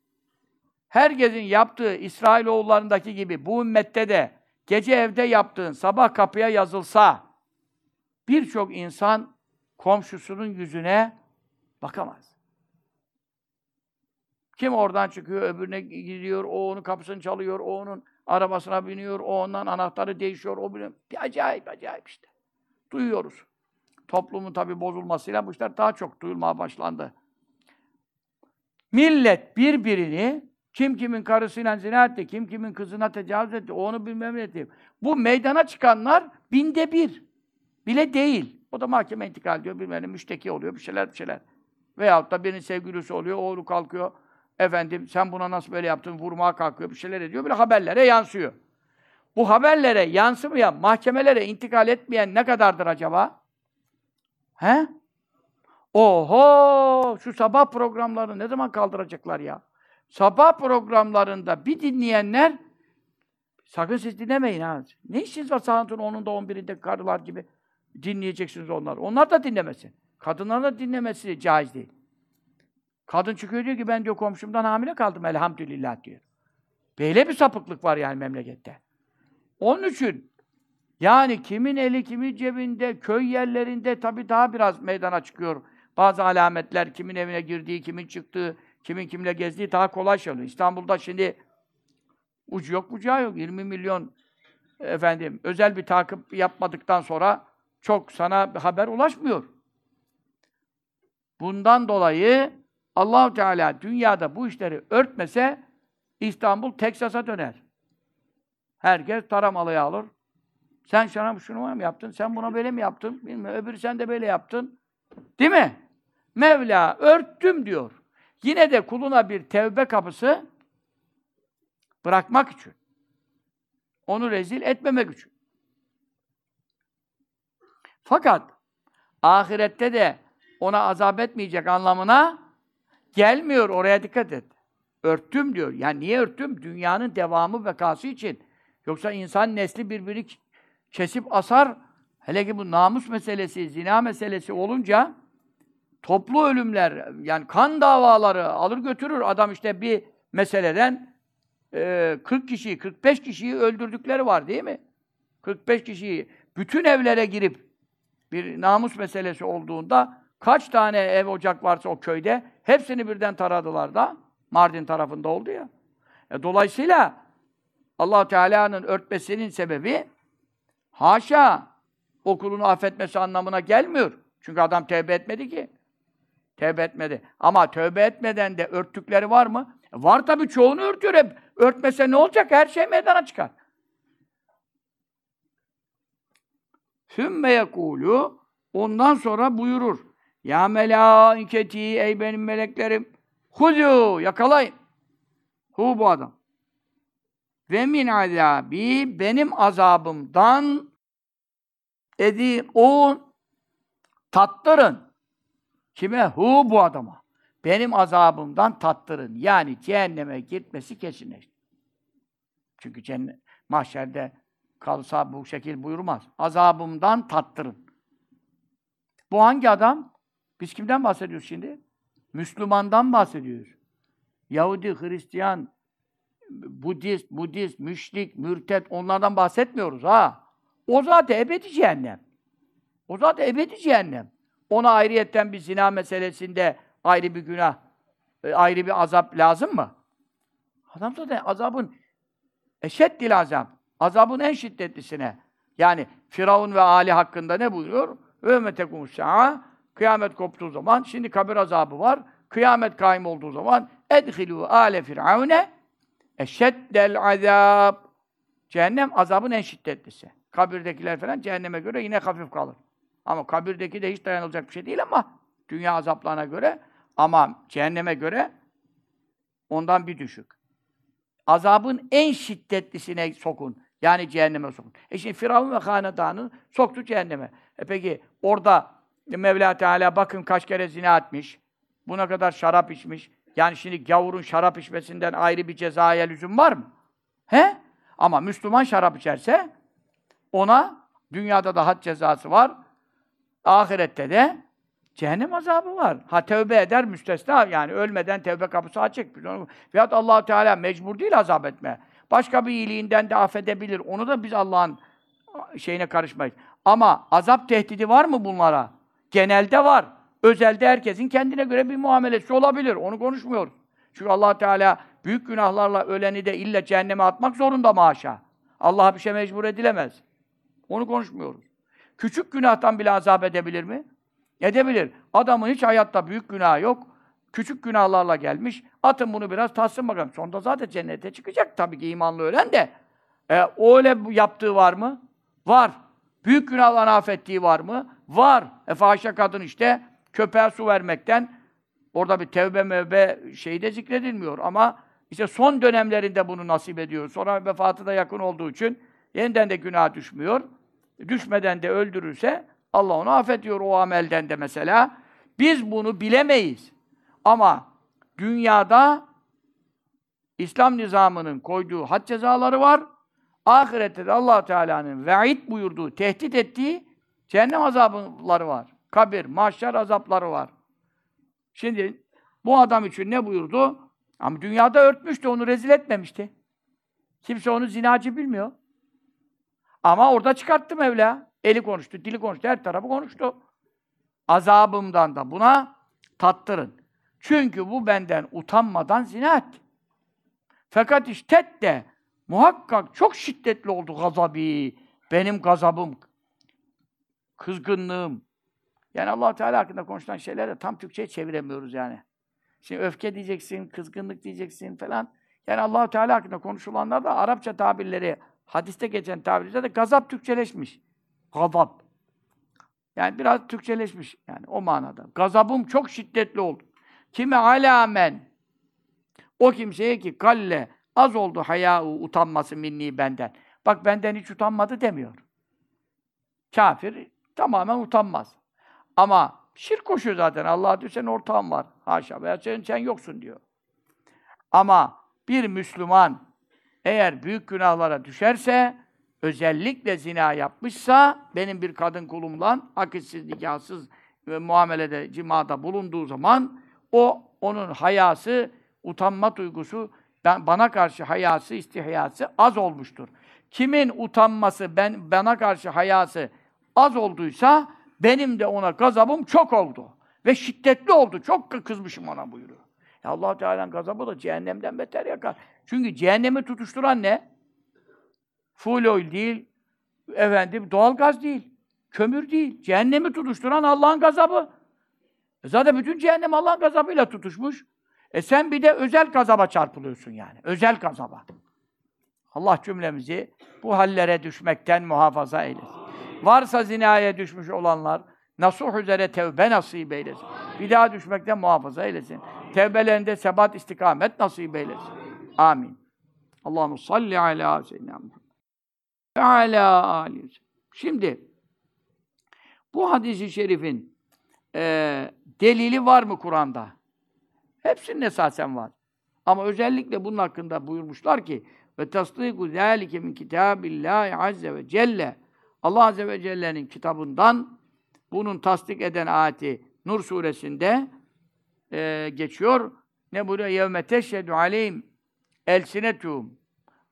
herkesin yaptığı İsrailoğullarındaki gibi bu ümmette de gece evde yaptığın sabah kapıya yazılsa, birçok insan komşusunun yüzüne bakamaz. Kim oradan çıkıyor, öbürüne gidiyor, o onun kapısını çalıyor, o onun arabasına biniyor, o ondan anahtarı değişiyor, o bile bir acayip acayip işte. Duyuyoruz. Toplumun tabi bozulmasıyla bu işler daha çok duyulmaya başlandı. Millet birbirini kim kimin karısıyla zina etti, kim kimin kızına tecavüz etti, onu bilmem ne etti. Bu meydana çıkanlar binde bir bile değil. O da mahkeme intikal ediyor, bilmem ne müşteki oluyor, bir şeyler bir şeyler. Veyahut da birinin sevgilisi oluyor, oğlu kalkıyor, efendim sen buna nasıl böyle yaptın, vurmaya kalkıyor, bir şeyler ediyor, böyle haberlere yansıyor. Bu haberlere yansımayan, mahkemelere intikal etmeyen ne kadardır acaba? He? Oho! Şu sabah programlarını ne zaman kaldıracaklar ya? Sabah programlarında bir dinleyenler sakın siz dinlemeyin ha. Ne işiniz var saatın 10'unda 11'inde karılar gibi dinleyeceksiniz onlar. Onlar da dinlemesin. Kadınların da dinlemesi caiz değil. Kadın çıkıyor diyor ki ben diyor komşumdan hamile kaldım elhamdülillah diyor. Böyle bir sapıklık var yani memlekette. Onun için yani kimin eli kimin cebinde, köy yerlerinde tabii daha biraz meydana çıkıyor. Bazı alametler, kimin evine girdiği, kimin çıktığı, kimin kimle gezdiği daha kolay şey oluyor. İstanbul'da şimdi ucu yok bucağı yok. 20 milyon efendim özel bir takip yapmadıktan sonra çok sana haber ulaşmıyor. Bundan dolayı Allahu Teala dünyada bu işleri örtmese İstanbul Teksas'a döner. Herkes taramalıya alır. Sen şuna şunu mu yaptın? Sen buna böyle mi yaptın? Bilmiyorum. Öbürü sen de böyle yaptın. Değil mi? Mevla örttüm diyor. Yine de kuluna bir tevbe kapısı bırakmak için. Onu rezil etmemek için. Fakat ahirette de ona azap etmeyecek anlamına gelmiyor. Oraya dikkat et. Örttüm diyor. Yani niye örttüm? Dünyanın devamı bekası için. Yoksa insan nesli birbirini kesip asar. Hele ki bu namus meselesi, zina meselesi olunca toplu ölümler, yani kan davaları alır götürür. Adam işte bir meseleden e, 40 kişiyi, 45 kişiyi öldürdükleri var değil mi? 45 kişiyi bütün evlere girip bir namus meselesi olduğunda kaç tane ev ocak varsa o köyde hepsini birden taradılar da Mardin tarafında oldu ya. E, dolayısıyla allah Teala'nın örtmesinin sebebi haşa okulunu affetmesi anlamına gelmiyor. Çünkü adam tevbe etmedi ki. Tevbe etmedi. Ama tövbe etmeden de örttükleri var mı? E, var tabii çoğunu örtüyor hep. Örtmese ne olacak? Her şey meydana çıkar. Sümme yekulu ondan sonra buyurur. Ya melâiketi ey benim meleklerim huzu yakalayın. Hu bu adam. Ve min azabi benim azabımdan edi o tattırın. Kime? Hu bu adama. Benim azabımdan tattırın. Yani cehenneme gitmesi kesinleşti. Çünkü cennet, mahşerde kalsa bu şekil buyurmaz. Azabımdan tattırın. Bu hangi adam? Biz kimden bahsediyoruz şimdi? Müslümandan bahsediyoruz. Yahudi, Hristiyan, Budist, Budist, müşrik, mürtet onlardan bahsetmiyoruz ha. O zaten ebedi cehennem. O zaten ebedi cehennem. Ona ayrıyetten bir zina meselesinde ayrı bir günah, e, ayrı bir azap lazım mı? Adam zaten azabın eşeddil azap. Azabın en şiddetlisine. Yani Firavun ve Ali hakkında ne buyuruyor? Ve tekumus Kıyamet koptuğu zaman, şimdi kabir azabı var. Kıyamet kaim olduğu zaman edhilû ale firavune eşeddel azab. Cehennem azabın en şiddetlisi. Kabirdekiler falan cehenneme göre yine hafif kalır. Ama kabirdeki de hiç dayanılacak bir şey değil ama dünya azaplarına göre ama cehenneme göre ondan bir düşük. Azabın en şiddetlisine sokun. Yani cehenneme sokun. E şimdi Firavun ve hanedanı soktu cehenneme. E peki orada Mevla Teala bakın kaç kere zina etmiş. Buna kadar şarap içmiş. Yani şimdi gavurun şarap içmesinden ayrı bir cezaya lüzum var mı? He? Ama Müslüman şarap içerse ona dünyada da had cezası var. Ahirette de cehennem azabı var. Ha tövbe eder müstesna yani ölmeden tövbe kapısı açık. Veyahut allah Teala mecbur değil azap etme. Başka bir iyiliğinden de affedebilir. Onu da biz Allah'ın şeyine karışmayız. Ama azap tehdidi var mı bunlara? Genelde var. Özelde herkesin kendine göre bir muamelesi olabilir. Onu konuşmuyoruz. Çünkü allah Teala büyük günahlarla öleni de illa cehenneme atmak zorunda maşa. Allah'a bir şey mecbur edilemez. Onu konuşmuyoruz. Küçük günahtan bile azap edebilir mi? Edebilir. Adamın hiç hayatta büyük günah yok. Küçük günahlarla gelmiş. Atın bunu biraz tatsın bakalım. Sonunda zaten cennete çıkacak tabii ki imanlı ölen de. E, öyle yaptığı var mı? Var. Büyük günahlarını affettiği var mı? Var. E fahişe kadın işte köpeğe su vermekten orada bir tevbe mevbe şeyi zikredilmiyor ama işte son dönemlerinde bunu nasip ediyor. Sonra vefatı da yakın olduğu için yeniden de günah düşmüyor. Düşmeden de öldürürse Allah onu affediyor o amelden de mesela. Biz bunu bilemeyiz. Ama dünyada İslam nizamının koyduğu had cezaları var. Ahirette de allah Teala'nın ve'id buyurduğu, tehdit ettiği cehennem azapları var. Kabir, mahşer azapları var. Şimdi bu adam için ne buyurdu? Ama dünyada örtmüştü, onu rezil etmemişti. Kimse onu zinacı bilmiyor. Ama orada çıkarttı Mevla. Eli konuştu, dili konuştu, her tarafı konuştu. Azabımdan da buna tattırın. Çünkü bu benden utanmadan zina etti. Fakat iştet de muhakkak çok şiddetli oldu gazabi. Benim gazabım, kızgınlığım. Yani allah Teala hakkında konuşulan şeyler de tam Türkçe'ye çeviremiyoruz yani. Şimdi öfke diyeceksin, kızgınlık diyeceksin falan. Yani allah Teala hakkında konuşulanlar da Arapça tabirleri, hadiste geçen tabirlerde de gazap Türkçeleşmiş. Gazap. Yani biraz Türkçeleşmiş yani o manada. Gazabım çok şiddetli oldu. Kime alamen o kimseye ki kalle az oldu haya utanması minni benden. Bak benden hiç utanmadı demiyor. Kafir tamamen utanmaz. Ama şirk koşuyor zaten. Allah diyor senin ortağın var. Haşa veya sen, sen yoksun diyor. Ama bir Müslüman eğer büyük günahlara düşerse özellikle zina yapmışsa benim bir kadın kulumla akitsiz, nikahsız ve muamelede, cimada bulunduğu zaman o onun hayası, utanma duygusu, ben, bana karşı hayası, istihyası az olmuştur. Kimin utanması, ben bana karşı hayası az olduysa benim de ona gazabım çok oldu. Ve şiddetli oldu. Çok kızmışım ona buyuruyor. Ya Allah Teala'nın gazabı da cehennemden beter yakar. Çünkü cehennemi tutuşturan ne? Full oil değil, efendim doğal gaz değil, kömür değil. Cehennemi tutuşturan Allah'ın gazabı. E zaten bütün cehennem Allah'ın gazabıyla tutuşmuş. E sen bir de özel gazaba çarpılıyorsun yani. Özel gazaba. Allah cümlemizi bu hallere düşmekten muhafaza eylesin. Varsa zinaya düşmüş olanlar nasuh üzere tevbe nasip eylesin. Bir daha düşmekten muhafaza eylesin. Tevbelerinde sebat istikamet nasip eylesin. Amin. Allahu salli ala seyyidina Muhammed. Ve ala aleyhi Şimdi bu hadisi şerifin e, delili var mı Kur'an'da? Hepsinin esasen var. Ama özellikle bunun hakkında buyurmuşlar ki ve tasdiku zâlike min kitâbillâhi azze ve celle Allah azze ve celle'nin kitabından bunun tasdik eden ayeti Nur suresinde e, geçiyor. Ne buyuruyor? Yevme teşhedü aleyhim elsinetum.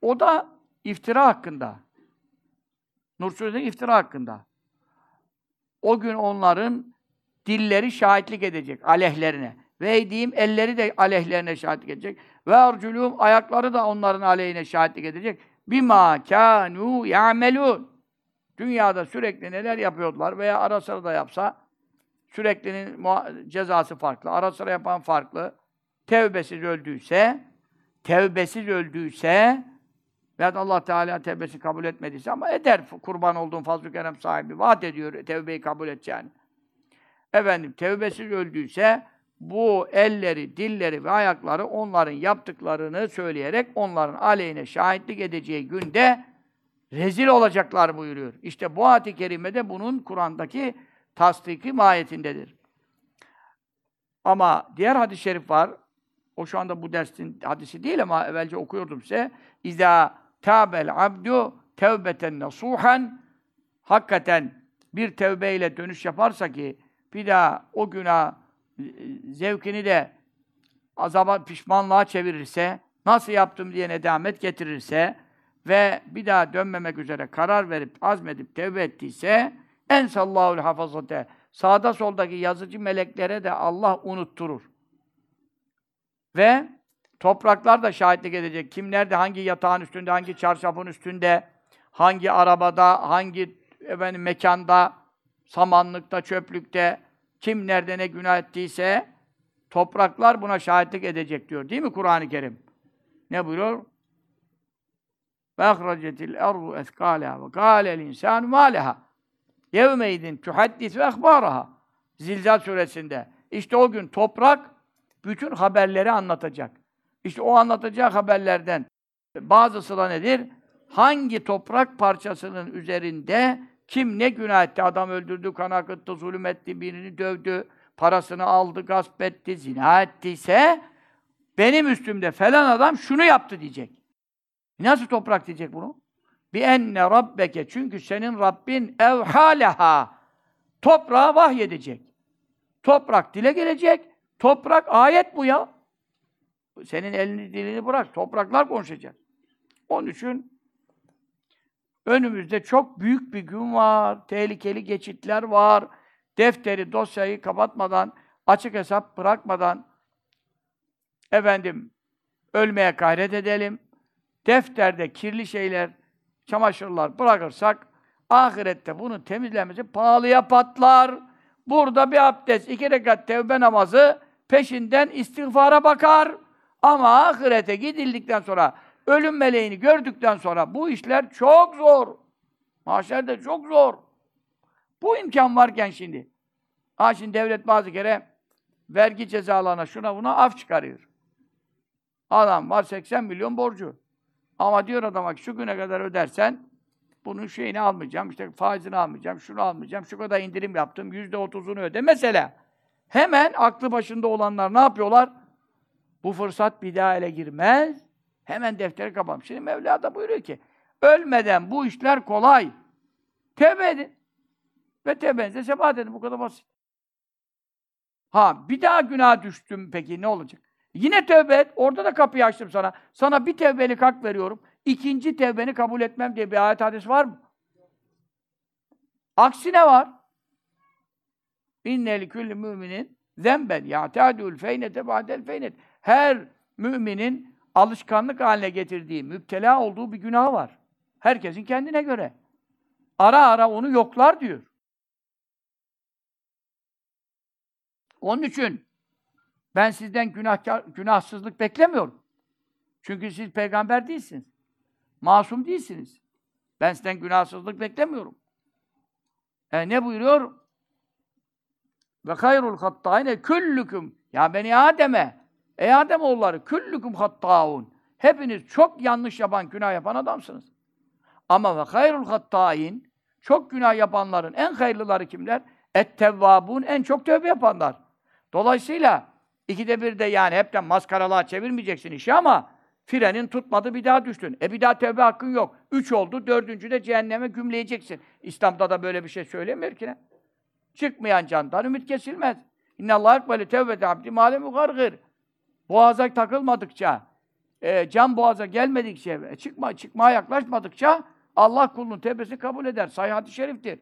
O da iftira hakkında. Nur suresinin iftira hakkında. O gün onların dilleri şahitlik edecek aleyhlerine. Ve diyeyim elleri de aleyhlerine şahitlik edecek. Ve arculum ayakları da onların aleyhine şahitlik edecek. Bima kânû ya'melûn. Dünyada sürekli neler yapıyordular veya ara sıra da yapsa süreklinin cezası farklı. Ara sıra yapan farklı. Tevbesiz öldüyse tevbesiz öldüyse Veya Allah Teala tevbesi kabul etmediyse ama eder kurban olduğun fazl-ı kerem sahibi. Vaat ediyor tevbeyi kabul edeceğini. Efendim tevbesiz öldüyse bu elleri, dilleri ve ayakları onların yaptıklarını söyleyerek onların aleyhine şahitlik edeceği günde rezil olacaklar buyuruyor. İşte bu ayet-i kerimede bunun Kur'an'daki tasdiki mahiyetindedir. Ama diğer hadis-i şerif var. O şu anda bu dersin hadisi değil ama evvelce okuyordum size. İza tabel abdu tevbeten nasuhan hakikaten bir tevbeyle dönüş yaparsa ki bir daha o günah e, zevkini de azaba, pişmanlığa çevirirse, nasıl yaptım diye nedamet getirirse ve bir daha dönmemek üzere karar verip, azmedip tevbe ettiyse en sallahul hafazate sağda soldaki yazıcı meleklere de Allah unutturur. Ve topraklar da şahitlik edecek. Kim nerede, hangi yatağın üstünde, hangi çarşafın üstünde, hangi arabada, hangi efendim, mekanda, samanlıkta, çöplükte, kim nerede ne günah ettiyse topraklar buna şahitlik edecek diyor. Değil mi Kur'an-ı Kerim? Ne buyuruyor? Ve ahracetil erdu eskâleha ve kâlel insânu mâleha. Yevmeydin tuhaddis ve ehbâraha. Zilzal suresinde. İşte o gün toprak bütün haberleri anlatacak. İşte o anlatacak haberlerden bazısı da nedir? Hangi toprak parçasının üzerinde kim ne günah etti? Adam öldürdü, kan akıttı, zulüm etti, birini dövdü, parasını aldı, gasp etti, zina ettiyse benim üstümde falan adam şunu yaptı diyecek. Nasıl toprak diyecek bunu? Bi enne rabbeke çünkü senin Rabbin evhaleha toprağa vahyedecek. Toprak dile gelecek. Toprak ayet bu ya. Senin elini dilini bırak. Topraklar konuşacak. Onun için önümüzde çok büyük bir gün var. Tehlikeli geçitler var. Defteri, dosyayı kapatmadan, açık hesap bırakmadan efendim ölmeye gayret edelim. Defterde kirli şeyler, çamaşırlar bırakırsak ahirette bunun temizlenmesi pahalıya patlar. Burada bir abdest, iki rekat tevbe namazı peşinden istiğfara bakar. Ama ahirete gidildikten sonra, ölüm meleğini gördükten sonra bu işler çok zor. Mahşerde çok zor. Bu imkan varken şimdi. Ha şimdi devlet bazı kere vergi cezalarına şuna buna af çıkarıyor. Adam var 80 milyon borcu. Ama diyor adama şu güne kadar ödersen bunun şeyini almayacağım, işte faizini almayacağım, şunu almayacağım, şu kadar indirim yaptım, yüzde otuzunu öde. Mesela hemen aklı başında olanlar ne yapıyorlar? Bu fırsat bir daha ele girmez. Hemen defteri kapamış. Şimdi Mevla da buyuruyor ki ölmeden bu işler kolay. Tevbe edin. Ve tevbenize sebat edin. Bu kadar basit. Ha bir daha günah düştüm peki ne olacak? Yine tövbe et. Orada da kapıyı açtım sana. Sana bir tevbelik hak veriyorum. İkinci tevbeni kabul etmem diye bir ayet hadis var mı? Aksine var. İnneli külli müminin zemben ya'tadul feynete ba'del feynet. Her müminin alışkanlık haline getirdiği, müptela olduğu bir günah var. Herkesin kendine göre. Ara ara onu yoklar diyor. Onun için ben sizden günahkar, günahsızlık beklemiyorum. Çünkü siz peygamber değilsiniz. Masum değilsiniz. Ben sizden günahsızlık beklemiyorum. E ne buyuruyor? Ve hayrul hattâine küllüküm. Ya beni Adem'e, ey Adem oğulları, küllüküm hattâun. Hepiniz çok yanlış yapan, günah yapan adamsınız. Ama ve hayrul hattâin, çok günah yapanların en hayırlıları kimler? Et-tevvâbûn, en çok tövbe yapanlar. Dolayısıyla ikide bir de yani hepten maskaralığa çevirmeyeceksin işi ama frenin tutmadı bir daha düştün. E bir daha tövbe hakkın yok. Üç oldu, dördüncü de cehenneme gümleyeceksin. İslam'da da böyle bir şey söylemiyor ki ne? Çıkmayan candan ümit kesilmez. İnne Allah ekbeli tevbete abdi malemu gargır. Boğaza takılmadıkça, e, can boğaza gelmedikçe, e, çıkma, çıkmaya yaklaşmadıkça Allah kulunun tevbesini kabul eder. Hadis şeriftir.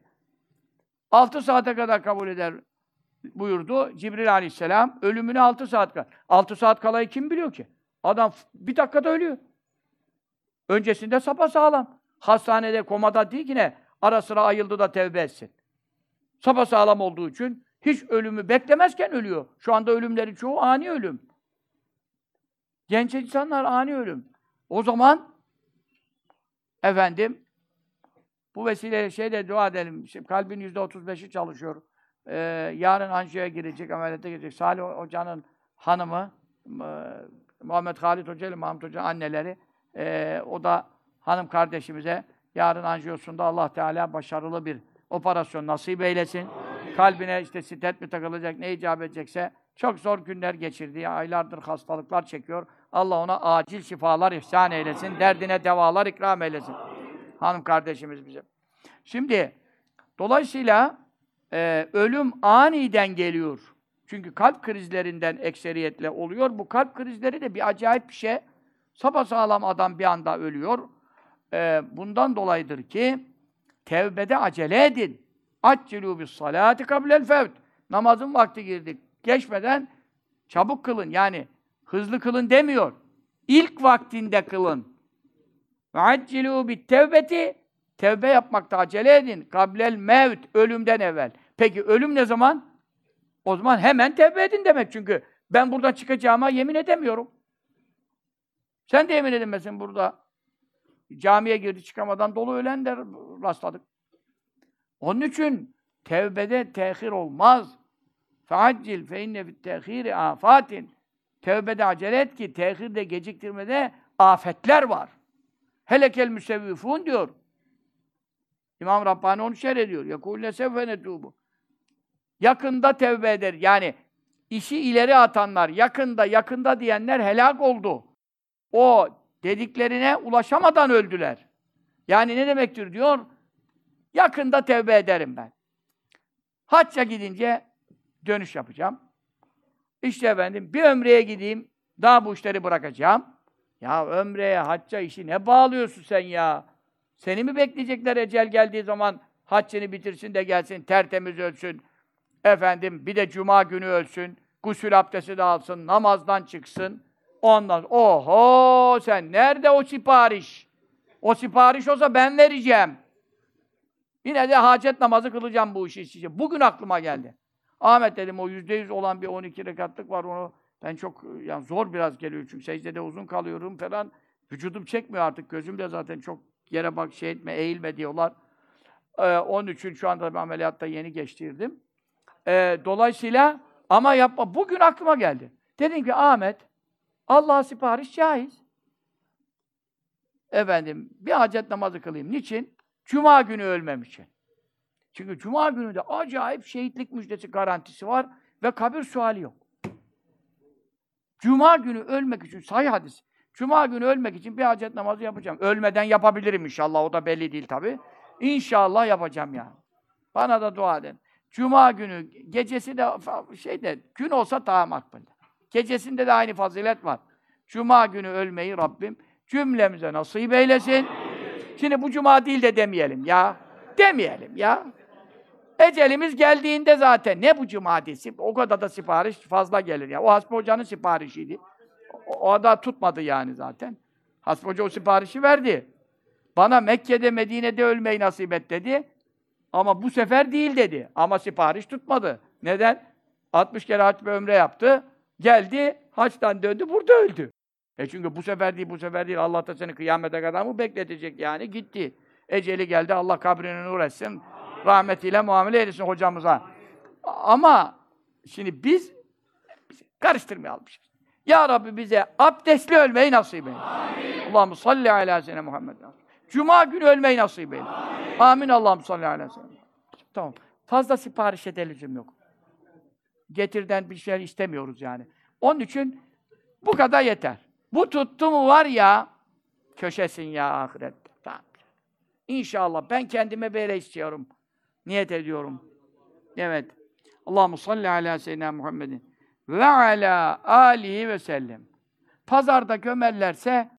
Altı saate kadar kabul eder buyurdu Cibril aleyhisselam. Ölümüne altı saat kal. Altı saat kalayı kim biliyor ki? Adam bir dakikada ölüyor. Öncesinde sağlam. Hastanede komada değil ki ne? Ara sıra ayıldı da tevbe etsin. sağlam olduğu için hiç ölümü beklemezken ölüyor. Şu anda ölümlerin çoğu ani ölüm. Genç insanlar ani ölüm. O zaman efendim bu vesileyle şey de dua edelim. Şimdi kalbin yüzde otuz beşi çalışıyor. Ee, yarın anjiyoya girecek, ameliyata girecek. Salih Hoca'nın hanımı, e, Muhammed Halit Hoca ile Mahmut Hoca anneleri, e, o da hanım kardeşimize yarın anjiyosunda Allah Teala başarılı bir operasyon nasip eylesin. Kalbine işte stent mi takılacak, ne icap edecekse çok zor günler geçirdi. Aylardır hastalıklar çekiyor. Allah ona acil şifalar ihsan eylesin. Derdine devalar ikram eylesin. Hanım kardeşimiz bize. Şimdi dolayısıyla e, ölüm aniden geliyor. Çünkü kalp krizlerinden ekseriyetle oluyor. Bu kalp krizleri de bir acayip bir şey. Sapasağlam adam bir anda ölüyor. E, bundan dolayıdır ki tevbede acele edin. Accilu bis salati kablel fevt. Namazın vakti girdik. Geçmeden çabuk kılın. Yani hızlı kılın demiyor. İlk vaktinde kılın. Ve accilu bit tevbeti. Tevbe yapmakta acele edin. Kablel mevt. Ölümden evvel. Peki ölüm ne zaman? O zaman hemen tevbe edin demek çünkü ben buradan çıkacağıma yemin edemiyorum. Sen de yemin edemezsin burada. Camiye girdi çıkamadan dolu ölen de rastladık. Onun için tevbede tehir olmaz. Feaccil fe inne fit tehiri afatin. Tevbede acele et ki tehirde geciktirmede afetler var. Helekel müsevvifun diyor. İmam Rabbani onu şerh ediyor. Yekûlle sevfe netûbu. Yakında tevbe eder. Yani işi ileri atanlar, yakında, yakında diyenler helak oldu. O dediklerine ulaşamadan öldüler. Yani ne demektir diyor? Yakında tevbe ederim ben. Hacca gidince dönüş yapacağım. İşte efendim bir ömreye gideyim, daha bu işleri bırakacağım. Ya ömreye, hacca işi ne bağlıyorsun sen ya? Seni mi bekleyecekler ecel geldiği zaman haccını bitirsin de gelsin, tertemiz ölsün. Efendim bir de cuma günü ölsün, gusül abdesti de alsın, namazdan çıksın. Ondan oho sen nerede o sipariş? O sipariş olsa ben vereceğim. Yine de hacet namazı kılacağım bu işi için. Bugün aklıma geldi. Ahmet dedim o yüzde yüz olan bir 12 rekatlık var onu ben çok yani zor biraz geliyor çünkü secdede uzun kalıyorum falan. Vücudum çekmiyor artık. Gözüm de zaten çok yere bak şey etme, eğilme diyorlar. Ee, onun için şu anda bir ameliyatta yeni geçtirdim. Ee, dolayısıyla ama yapma. Bugün aklıma geldi. Dedim ki Ahmet Allah'a sipariş caiz. Efendim bir hacet namazı kılayım. Niçin? Cuma günü ölmem için. Çünkü Cuma günü de acayip şehitlik müjdesi garantisi var ve kabir suali yok. Cuma günü ölmek için, sahih hadis. Cuma günü ölmek için bir hacet namazı yapacağım. Ölmeden yapabilirim inşallah, o da belli değil tabi. İnşallah yapacağım yani. Bana da dua edin. Cuma günü, gecesi de şeyde, gün olsa daha makbul. Gecesinde de aynı fazilet var. Cuma günü ölmeyi Rabbim cümlemize nasip eylesin. Şimdi bu cuma değil de demeyelim ya. Demeyelim ya. Ecelimiz geldiğinde zaten ne bu cumadisi? O kadar da sipariş fazla gelir ya. O Hasbi Hoca'nın siparişiydi. O, o da tutmadı yani zaten. Hasbi Hoca o siparişi verdi. Bana Mekke'de, Medine'de ölmeyi nasip et dedi. Ama bu sefer değil dedi. Ama sipariş tutmadı. Neden? 60 kere hac ve ömre yaptı. Geldi, haçtan döndü, burada öldü. E çünkü bu sefer değil, bu sefer değil. Allah da seni kıyamete kadar mı bekletecek yani? Gitti. Eceli geldi, Allah kabrini nur etsin. Rahmetiyle muamele eylesin hocamıza. Ama şimdi biz, biz karıştırmayalım. Ya Rabbi bize abdestli ölmeyi nasip eyle. Allah'ım salli ala sene Muhammed. Cuma günü ölmeyi nasip eyle. Amin, Amin Allah'ım salli ala sene. Tamam. Fazla sipariş edelim yok. Getirden bir şey istemiyoruz yani. Onun için bu kadar yeter. Bu tuttu mu var ya, köşesin ya ahirette. Tamam. İnşallah ben kendime böyle istiyorum. Niyet ediyorum. Evet. Allahu salli ala seyyidina Muhammedin ve ala alihi ve sellem. Pazarda gömerlerse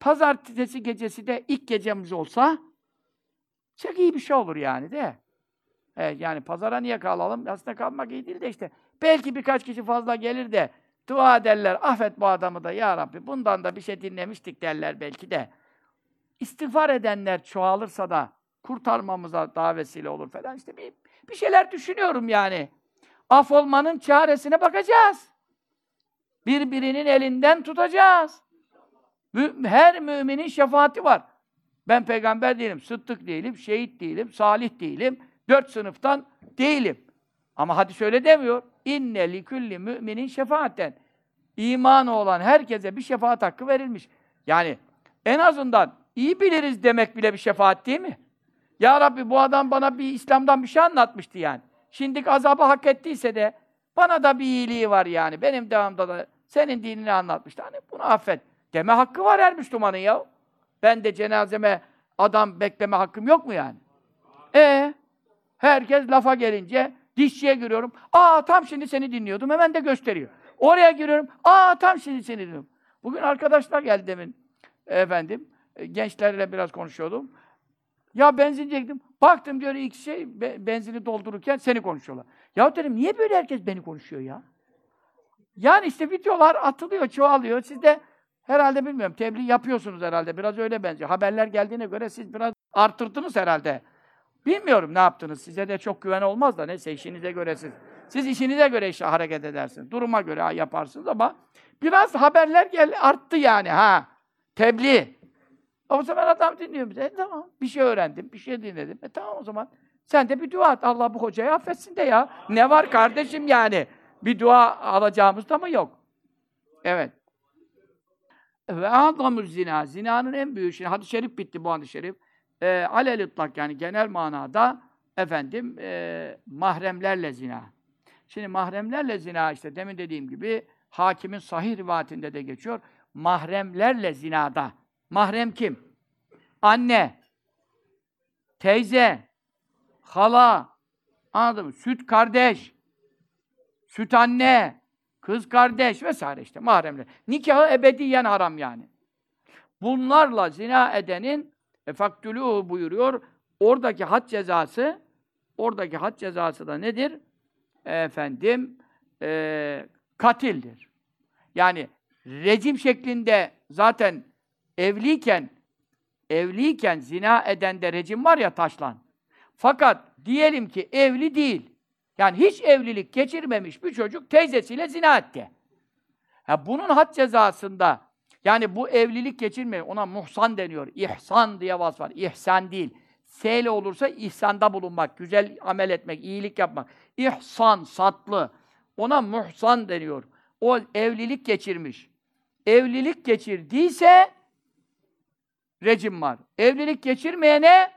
pazartesi gecesi de ilk gecemiz olsa çok iyi bir şey olur yani de. Evet, yani pazara niye kalalım? Aslında kalmak iyi değil de işte. Belki birkaç kişi fazla gelir de dua ederler. Affet bu adamı da ya Rabbi. Bundan da bir şey dinlemiştik derler belki de. İstiğfar edenler çoğalırsa da kurtarmamıza daha vesile olur falan. işte bir, bir şeyler düşünüyorum yani. Af olmanın çaresine bakacağız. Birbirinin elinden tutacağız. Her müminin şefaati var. Ben peygamber değilim, sıddık değilim, şehit değilim, salih değilim. Dört sınıftan değilim. Ama hadis öyle demiyor. İnne likulli müminin şefaaten. İmanı olan herkese bir şefaat hakkı verilmiş. Yani en azından iyi biliriz demek bile bir şefaat değil mi? Ya Rabbi bu adam bana bir İslam'dan bir şey anlatmıştı yani. Şimdi azabı hak ettiyse de bana da bir iyiliği var yani. Benim devamda da senin dinini anlatmıştı. Hani bunu affet. Deme hakkı var her Müslümanın ya. Ben de cenazeme adam bekleme hakkım yok mu yani? E herkes lafa gelince dişçiye giriyorum. Aa tam şimdi seni dinliyordum. Hemen de gösteriyor. Oraya giriyorum. Aa tam şimdi seni dinliyorum. Bugün arkadaşlar geldi demin. Efendim e, gençlerle biraz konuşuyordum. Ya benzin çektim. Baktım diyor iki şey be, benzini doldururken seni konuşuyorlar. Ya dedim niye böyle herkes beni konuşuyor ya? Yani işte videolar atılıyor, çoğalıyor. Siz de herhalde bilmiyorum tebliğ yapıyorsunuz herhalde. Biraz öyle benziyor. Haberler geldiğine göre siz biraz arttırdınız herhalde. Bilmiyorum ne yaptınız. Size de çok güven olmaz da neyse işinize göre siz. Siz işinize göre işte hareket edersiniz. Duruma göre yaparsınız ama biraz haberler gel arttı yani ha. Tebliğ. O zaman adam dinliyor bize. E, tamam. Bir şey öğrendim, bir şey dinledim. E tamam o zaman. Sen de bir dua et. Allah bu hocayı affetsin de ya. Ne var kardeşim yani? Bir dua alacağımız da mı yok? Evet. Ve azamuz zina. Zinanın en büyük şey. Hadis-i şerif bitti bu hadis-i şerif. E, alel itlak yani genel manada efendim e, mahremlerle zina. Şimdi mahremlerle zina işte demin dediğim gibi hakimin sahih rivayetinde de geçiyor. Mahremlerle zinada. Mahrem kim? Anne, teyze, hala, anladın mı? Süt kardeş, süt anne, kız kardeş vesaire işte mahremler. Nikahı ebediyen haram yani. Bunlarla zina edenin efaktülû buyuruyor. Oradaki had cezası oradaki had cezası da nedir? Efendim e, katildir. Yani rejim şeklinde zaten evliyken evliyken zina edende rejim var ya taşlan. Fakat diyelim ki evli değil. Yani hiç evlilik geçirmemiş bir çocuk teyzesiyle zina etti. Ha, bunun had cezasında yani bu evlilik geçirmiyor. Ona muhsan deniyor. İhsan diye vasf var. İhsan değil. S ile olursa ihsanda bulunmak, güzel amel etmek, iyilik yapmak. İhsan, satlı. Ona muhsan deniyor. O evlilik geçirmiş. Evlilik geçirdiyse rejim var. Evlilik geçirmeyene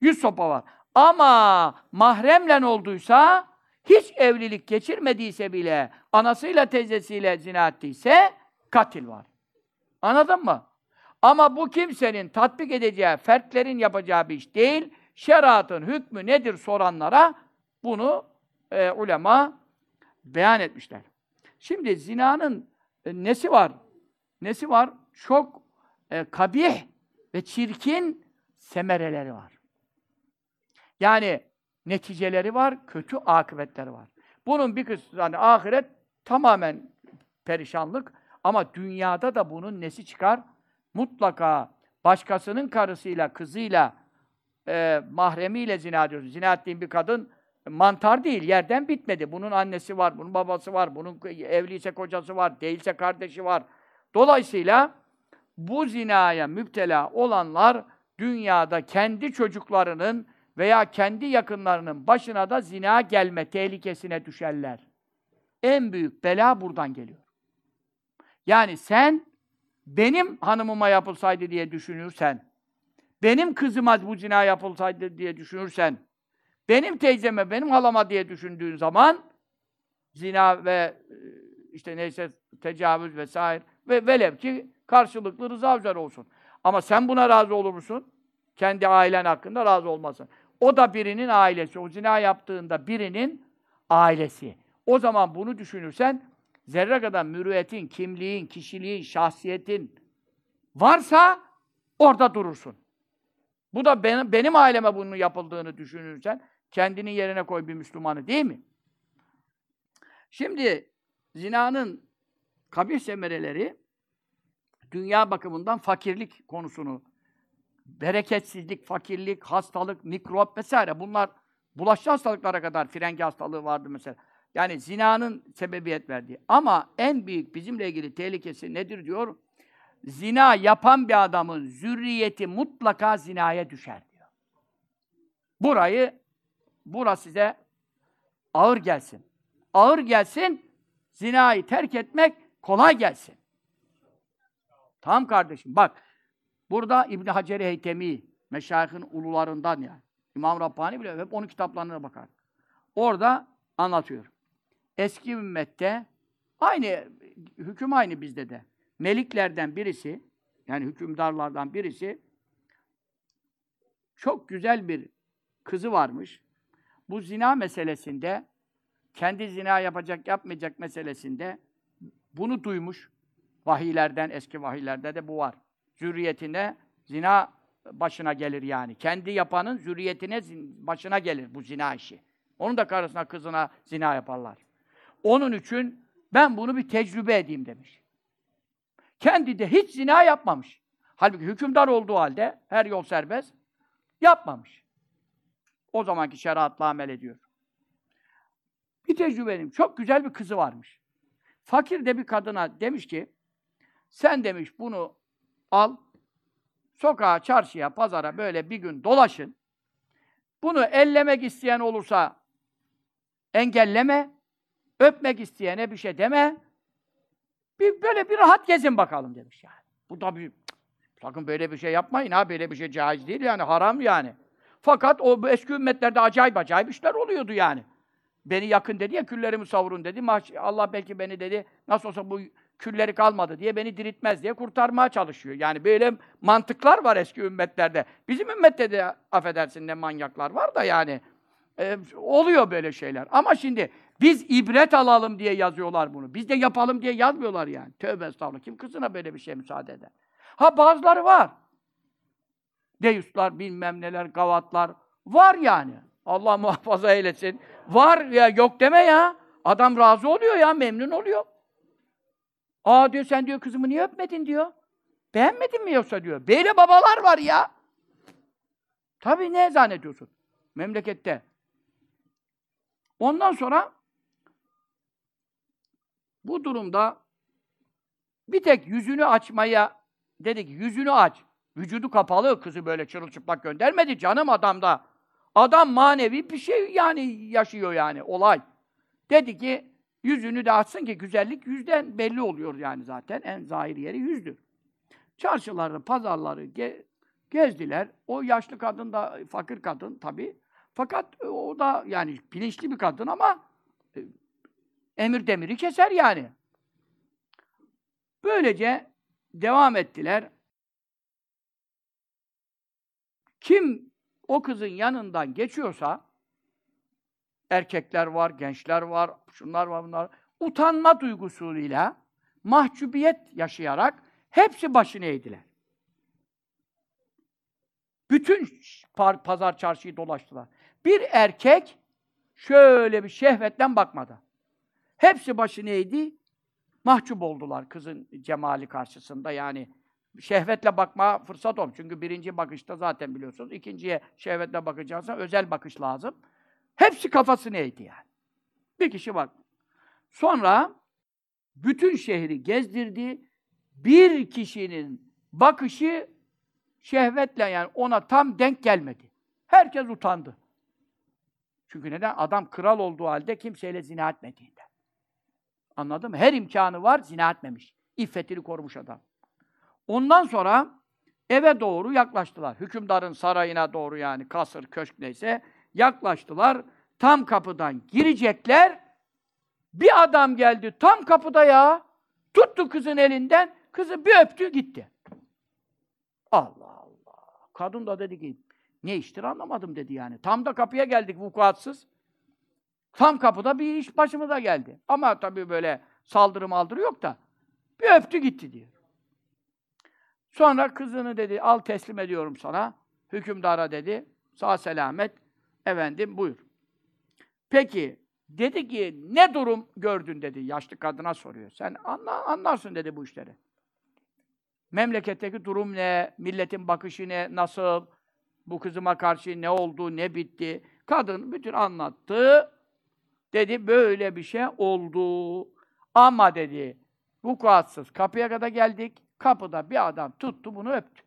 yüz sopa var. Ama mahremlen olduysa, hiç evlilik geçirmediyse bile, anasıyla teyzesiyle zina ettiyse, katil var. Anladın mı? Ama bu kimsenin tatbik edeceği, fertlerin yapacağı bir iş değil. Şeriatın hükmü nedir soranlara bunu e, ulema beyan etmişler. Şimdi zinanın e, nesi var? Nesi var? Çok e, kabih ve çirkin semereleri var. Yani neticeleri var, kötü akıbetleri var. Bunun bir kısmı yani ahiret tamamen perişanlık ama dünyada da bunun nesi çıkar? Mutlaka başkasının karısıyla, kızıyla, e, mahremiyle zina ediyorsun. Zina ettiğin bir kadın mantar değil, yerden bitmedi. Bunun annesi var, bunun babası var, bunun evliyse kocası var, değilse kardeşi var. Dolayısıyla bu zinaya müptela olanlar dünyada kendi çocuklarının veya kendi yakınlarının başına da zina gelme tehlikesine düşerler. En büyük bela buradan geliyor. Yani sen benim hanımıma yapılsaydı diye düşünürsen, benim kızıma bu zina yapılsaydı diye düşünürsen, benim teyzeme, benim halama diye düşündüğün zaman zina ve e, işte neyse tecavüz vesaire ve velev ki karşılıklı rıza üzere olsun. Ama sen buna razı olur musun? Kendi ailen hakkında razı olmasın. O da birinin ailesi. O zina yaptığında birinin ailesi. O zaman bunu düşünürsen zerre kadar mürüvvetin, kimliğin, kişiliğin, şahsiyetin varsa orada durursun. Bu da benim, benim aileme bunun yapıldığını düşünürsen kendini yerine koy bir Müslümanı değil mi? Şimdi zinanın kabir semereleri dünya bakımından fakirlik konusunu bereketsizlik, fakirlik, hastalık, mikrop vesaire bunlar bulaşıcı hastalıklara kadar frengi hastalığı vardı mesela. Yani zinanın sebebiyet verdiği. Ama en büyük bizimle ilgili tehlikesi nedir diyor? zina yapan bir adamın zürriyeti mutlaka zinaya düşer diyor. Burayı, bura size ağır gelsin. Ağır gelsin, zinayı terk etmek kolay gelsin. Tamam kardeşim, bak. Burada İbn Hacer Heytemi, meşayihin ulularından yani. İmam Rabbani bile hep onun kitaplarına bakar. Orada anlatıyor. Eski ümmette aynı hüküm aynı bizde de. Meliklerden birisi yani hükümdarlardan birisi çok güzel bir kızı varmış. Bu zina meselesinde kendi zina yapacak yapmayacak meselesinde bunu duymuş. Vahiylerden, eski vahiylerde de bu var. Zürriyetine zina başına gelir yani. Kendi yapanın zürriyetine başına gelir bu zina işi. Onun da karısına, kızına zina yaparlar. Onun için ben bunu bir tecrübe edeyim demiş. Kendi de hiç zina yapmamış. Halbuki hükümdar olduğu halde her yol serbest yapmamış. O zamanki şeriatla amel ediyor. Bir tecrübenim. Çok güzel bir kızı varmış. Fakir de bir kadına demiş ki sen demiş bunu al sokağa, çarşıya, pazara böyle bir gün dolaşın. Bunu ellemek isteyen olursa engelleme, öpmek isteyene bir şey deme. Bir böyle bir rahat gezin bakalım demiş yani. Bu da bir sakın böyle bir şey yapmayın ha böyle bir şey caiz değil yani haram yani. Fakat o eski ümmetlerde acayip acayip işler oluyordu yani. Beni yakın dedi ya küllerimi savurun dedi. Allah belki beni dedi nasıl olsa bu külleri kalmadı diye beni diriltmez diye kurtarmaya çalışıyor. Yani böyle mantıklar var eski ümmetlerde. Bizim ümmette de affedersin ne manyaklar var da yani. E, oluyor böyle şeyler. Ama şimdi biz ibret alalım diye yazıyorlar bunu. Biz de yapalım diye yazmıyorlar yani. Tövbe estağfurullah. Kim kızına böyle bir şey müsaade eder? Ha bazıları var. Deyuslar, bilmem neler, gavatlar. Var yani. Allah muhafaza eylesin. Var ya yok deme ya. Adam razı oluyor ya, memnun oluyor. Aa diyor sen diyor kızımı niye öpmedin diyor. Beğenmedin mi yoksa diyor. Böyle babalar var ya. Tabii ne zannediyorsun? Memlekette. Ondan sonra bu durumda bir tek yüzünü açmaya dedik yüzünü aç. Vücudu kapalı kızı böyle çırılçıplak göndermedi canım adamda. Adam manevi bir şey yani yaşıyor yani olay. Dedi ki yüzünü de açsın ki güzellik yüzden belli oluyor yani zaten. En zahir yeri yüzdür. Çarşıları, pazarları ge gezdiler. O yaşlı kadın da fakir kadın tabii. Fakat o da yani bilinçli bir kadın ama e, emir demiri keser yani. Böylece devam ettiler. Kim o kızın yanından geçiyorsa erkekler var, gençler var, şunlar var, bunlar utanma duygusuyla mahcubiyet yaşayarak hepsi başını eğdiler. Bütün pazar çarşıyı dolaştılar. Bir erkek şöyle bir şehvetten bakmadı. Hepsi başını eğdi, mahcup oldular kızın cemali karşısında yani. Şehvetle bakma fırsat olmuş. Çünkü birinci bakışta zaten biliyorsunuz. ikinciye şehvetle bakacaksan özel bakış lazım. Hepsi kafasını eğdi yani. Bir kişi bak. Sonra bütün şehri gezdirdi. Bir kişinin bakışı şehvetle yani ona tam denk gelmedi. Herkes utandı. Çünkü neden? Adam kral olduğu halde kimseyle zina etmediğinden. Anladın mı? Her imkanı var, zina etmemiş. İffetini korumuş adam. Ondan sonra eve doğru yaklaştılar. Hükümdarın sarayına doğru yani kasır, köşk neyse yaklaştılar. Tam kapıdan girecekler. Bir adam geldi tam kapıda ya. Tuttu kızın elinden. Kızı bir öptü gitti. Allah Allah. Kadın da dedi ki ne iştir anlamadım dedi yani. Tam da kapıya geldik vukuatsız. Tam kapıda bir iş başımıza geldi. Ama tabii böyle saldırı maldırı yok da. Bir öptü gitti diyor. Sonra kızını dedi, al teslim ediyorum sana. Hükümdara dedi, sağ selamet, efendim buyur. Peki, dedi ki, ne durum gördün dedi, yaşlı kadına soruyor. Sen anla, anlarsın dedi bu işleri. Memleketteki durum ne, milletin bakışı ne, nasıl, bu kızıma karşı ne oldu, ne bitti. Kadın bütün anlattı. Dedi, böyle bir şey oldu. Ama dedi, vukuatsız kapıya kadar geldik. Kapıda bir adam tuttu bunu öptü.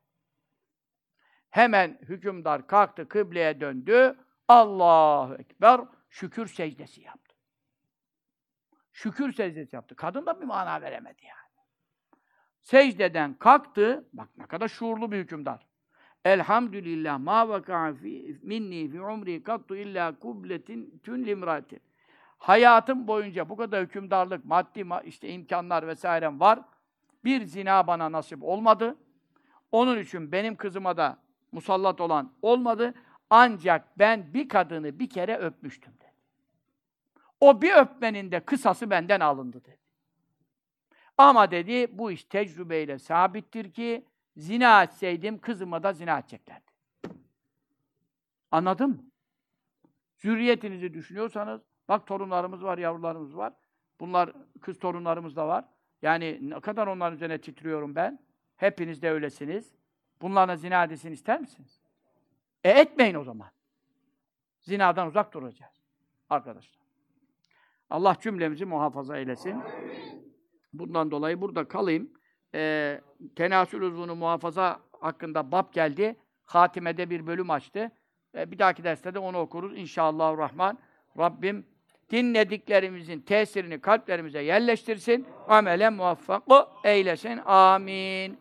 Hemen hükümdar kalktı, kıbleye döndü. Allahu Ekber, şükür secdesi yaptı. Şükür secdesi yaptı. Kadın da bir mana veremedi yani. Secdeden kalktı, bak ne kadar şuurlu bir hükümdar. Elhamdülillah ma vaka'a fi minni fi umri kattu illa kubletin tün limratin. Hayatım boyunca bu kadar hükümdarlık, maddi ma- işte imkanlar vesairem var. Bir zina bana nasip olmadı. Onun için benim kızıma da musallat olan olmadı. Ancak ben bir kadını bir kere öpmüştüm dedi. O bir öpmenin de kısası benden alındı dedi. Ama dedi bu iş tecrübeyle sabittir ki zina etseydim kızıma da zina edeceklerdi. Anladın mı? Zürriyetinizi düşünüyorsanız, bak torunlarımız var, yavrularımız var. Bunlar kız torunlarımız da var. Yani ne kadar onların üzerine titriyorum ben. Hepiniz de öylesiniz. Bunlarla zina edilsin ister misiniz? E etmeyin o zaman. Zinadan uzak duracağız. Arkadaşlar. Allah cümlemizi muhafaza eylesin. Bundan dolayı burada kalayım. Ee, tenasül uzvunu muhafaza hakkında bab geldi. Hatime'de bir bölüm açtı. Ee, bir dahaki derste de onu okuruz. İnşallah Rahman. Rabbim dinlediklerimizin tesirini kalplerimize yerleştirsin. Amelen muvaffak eylesin. Amin.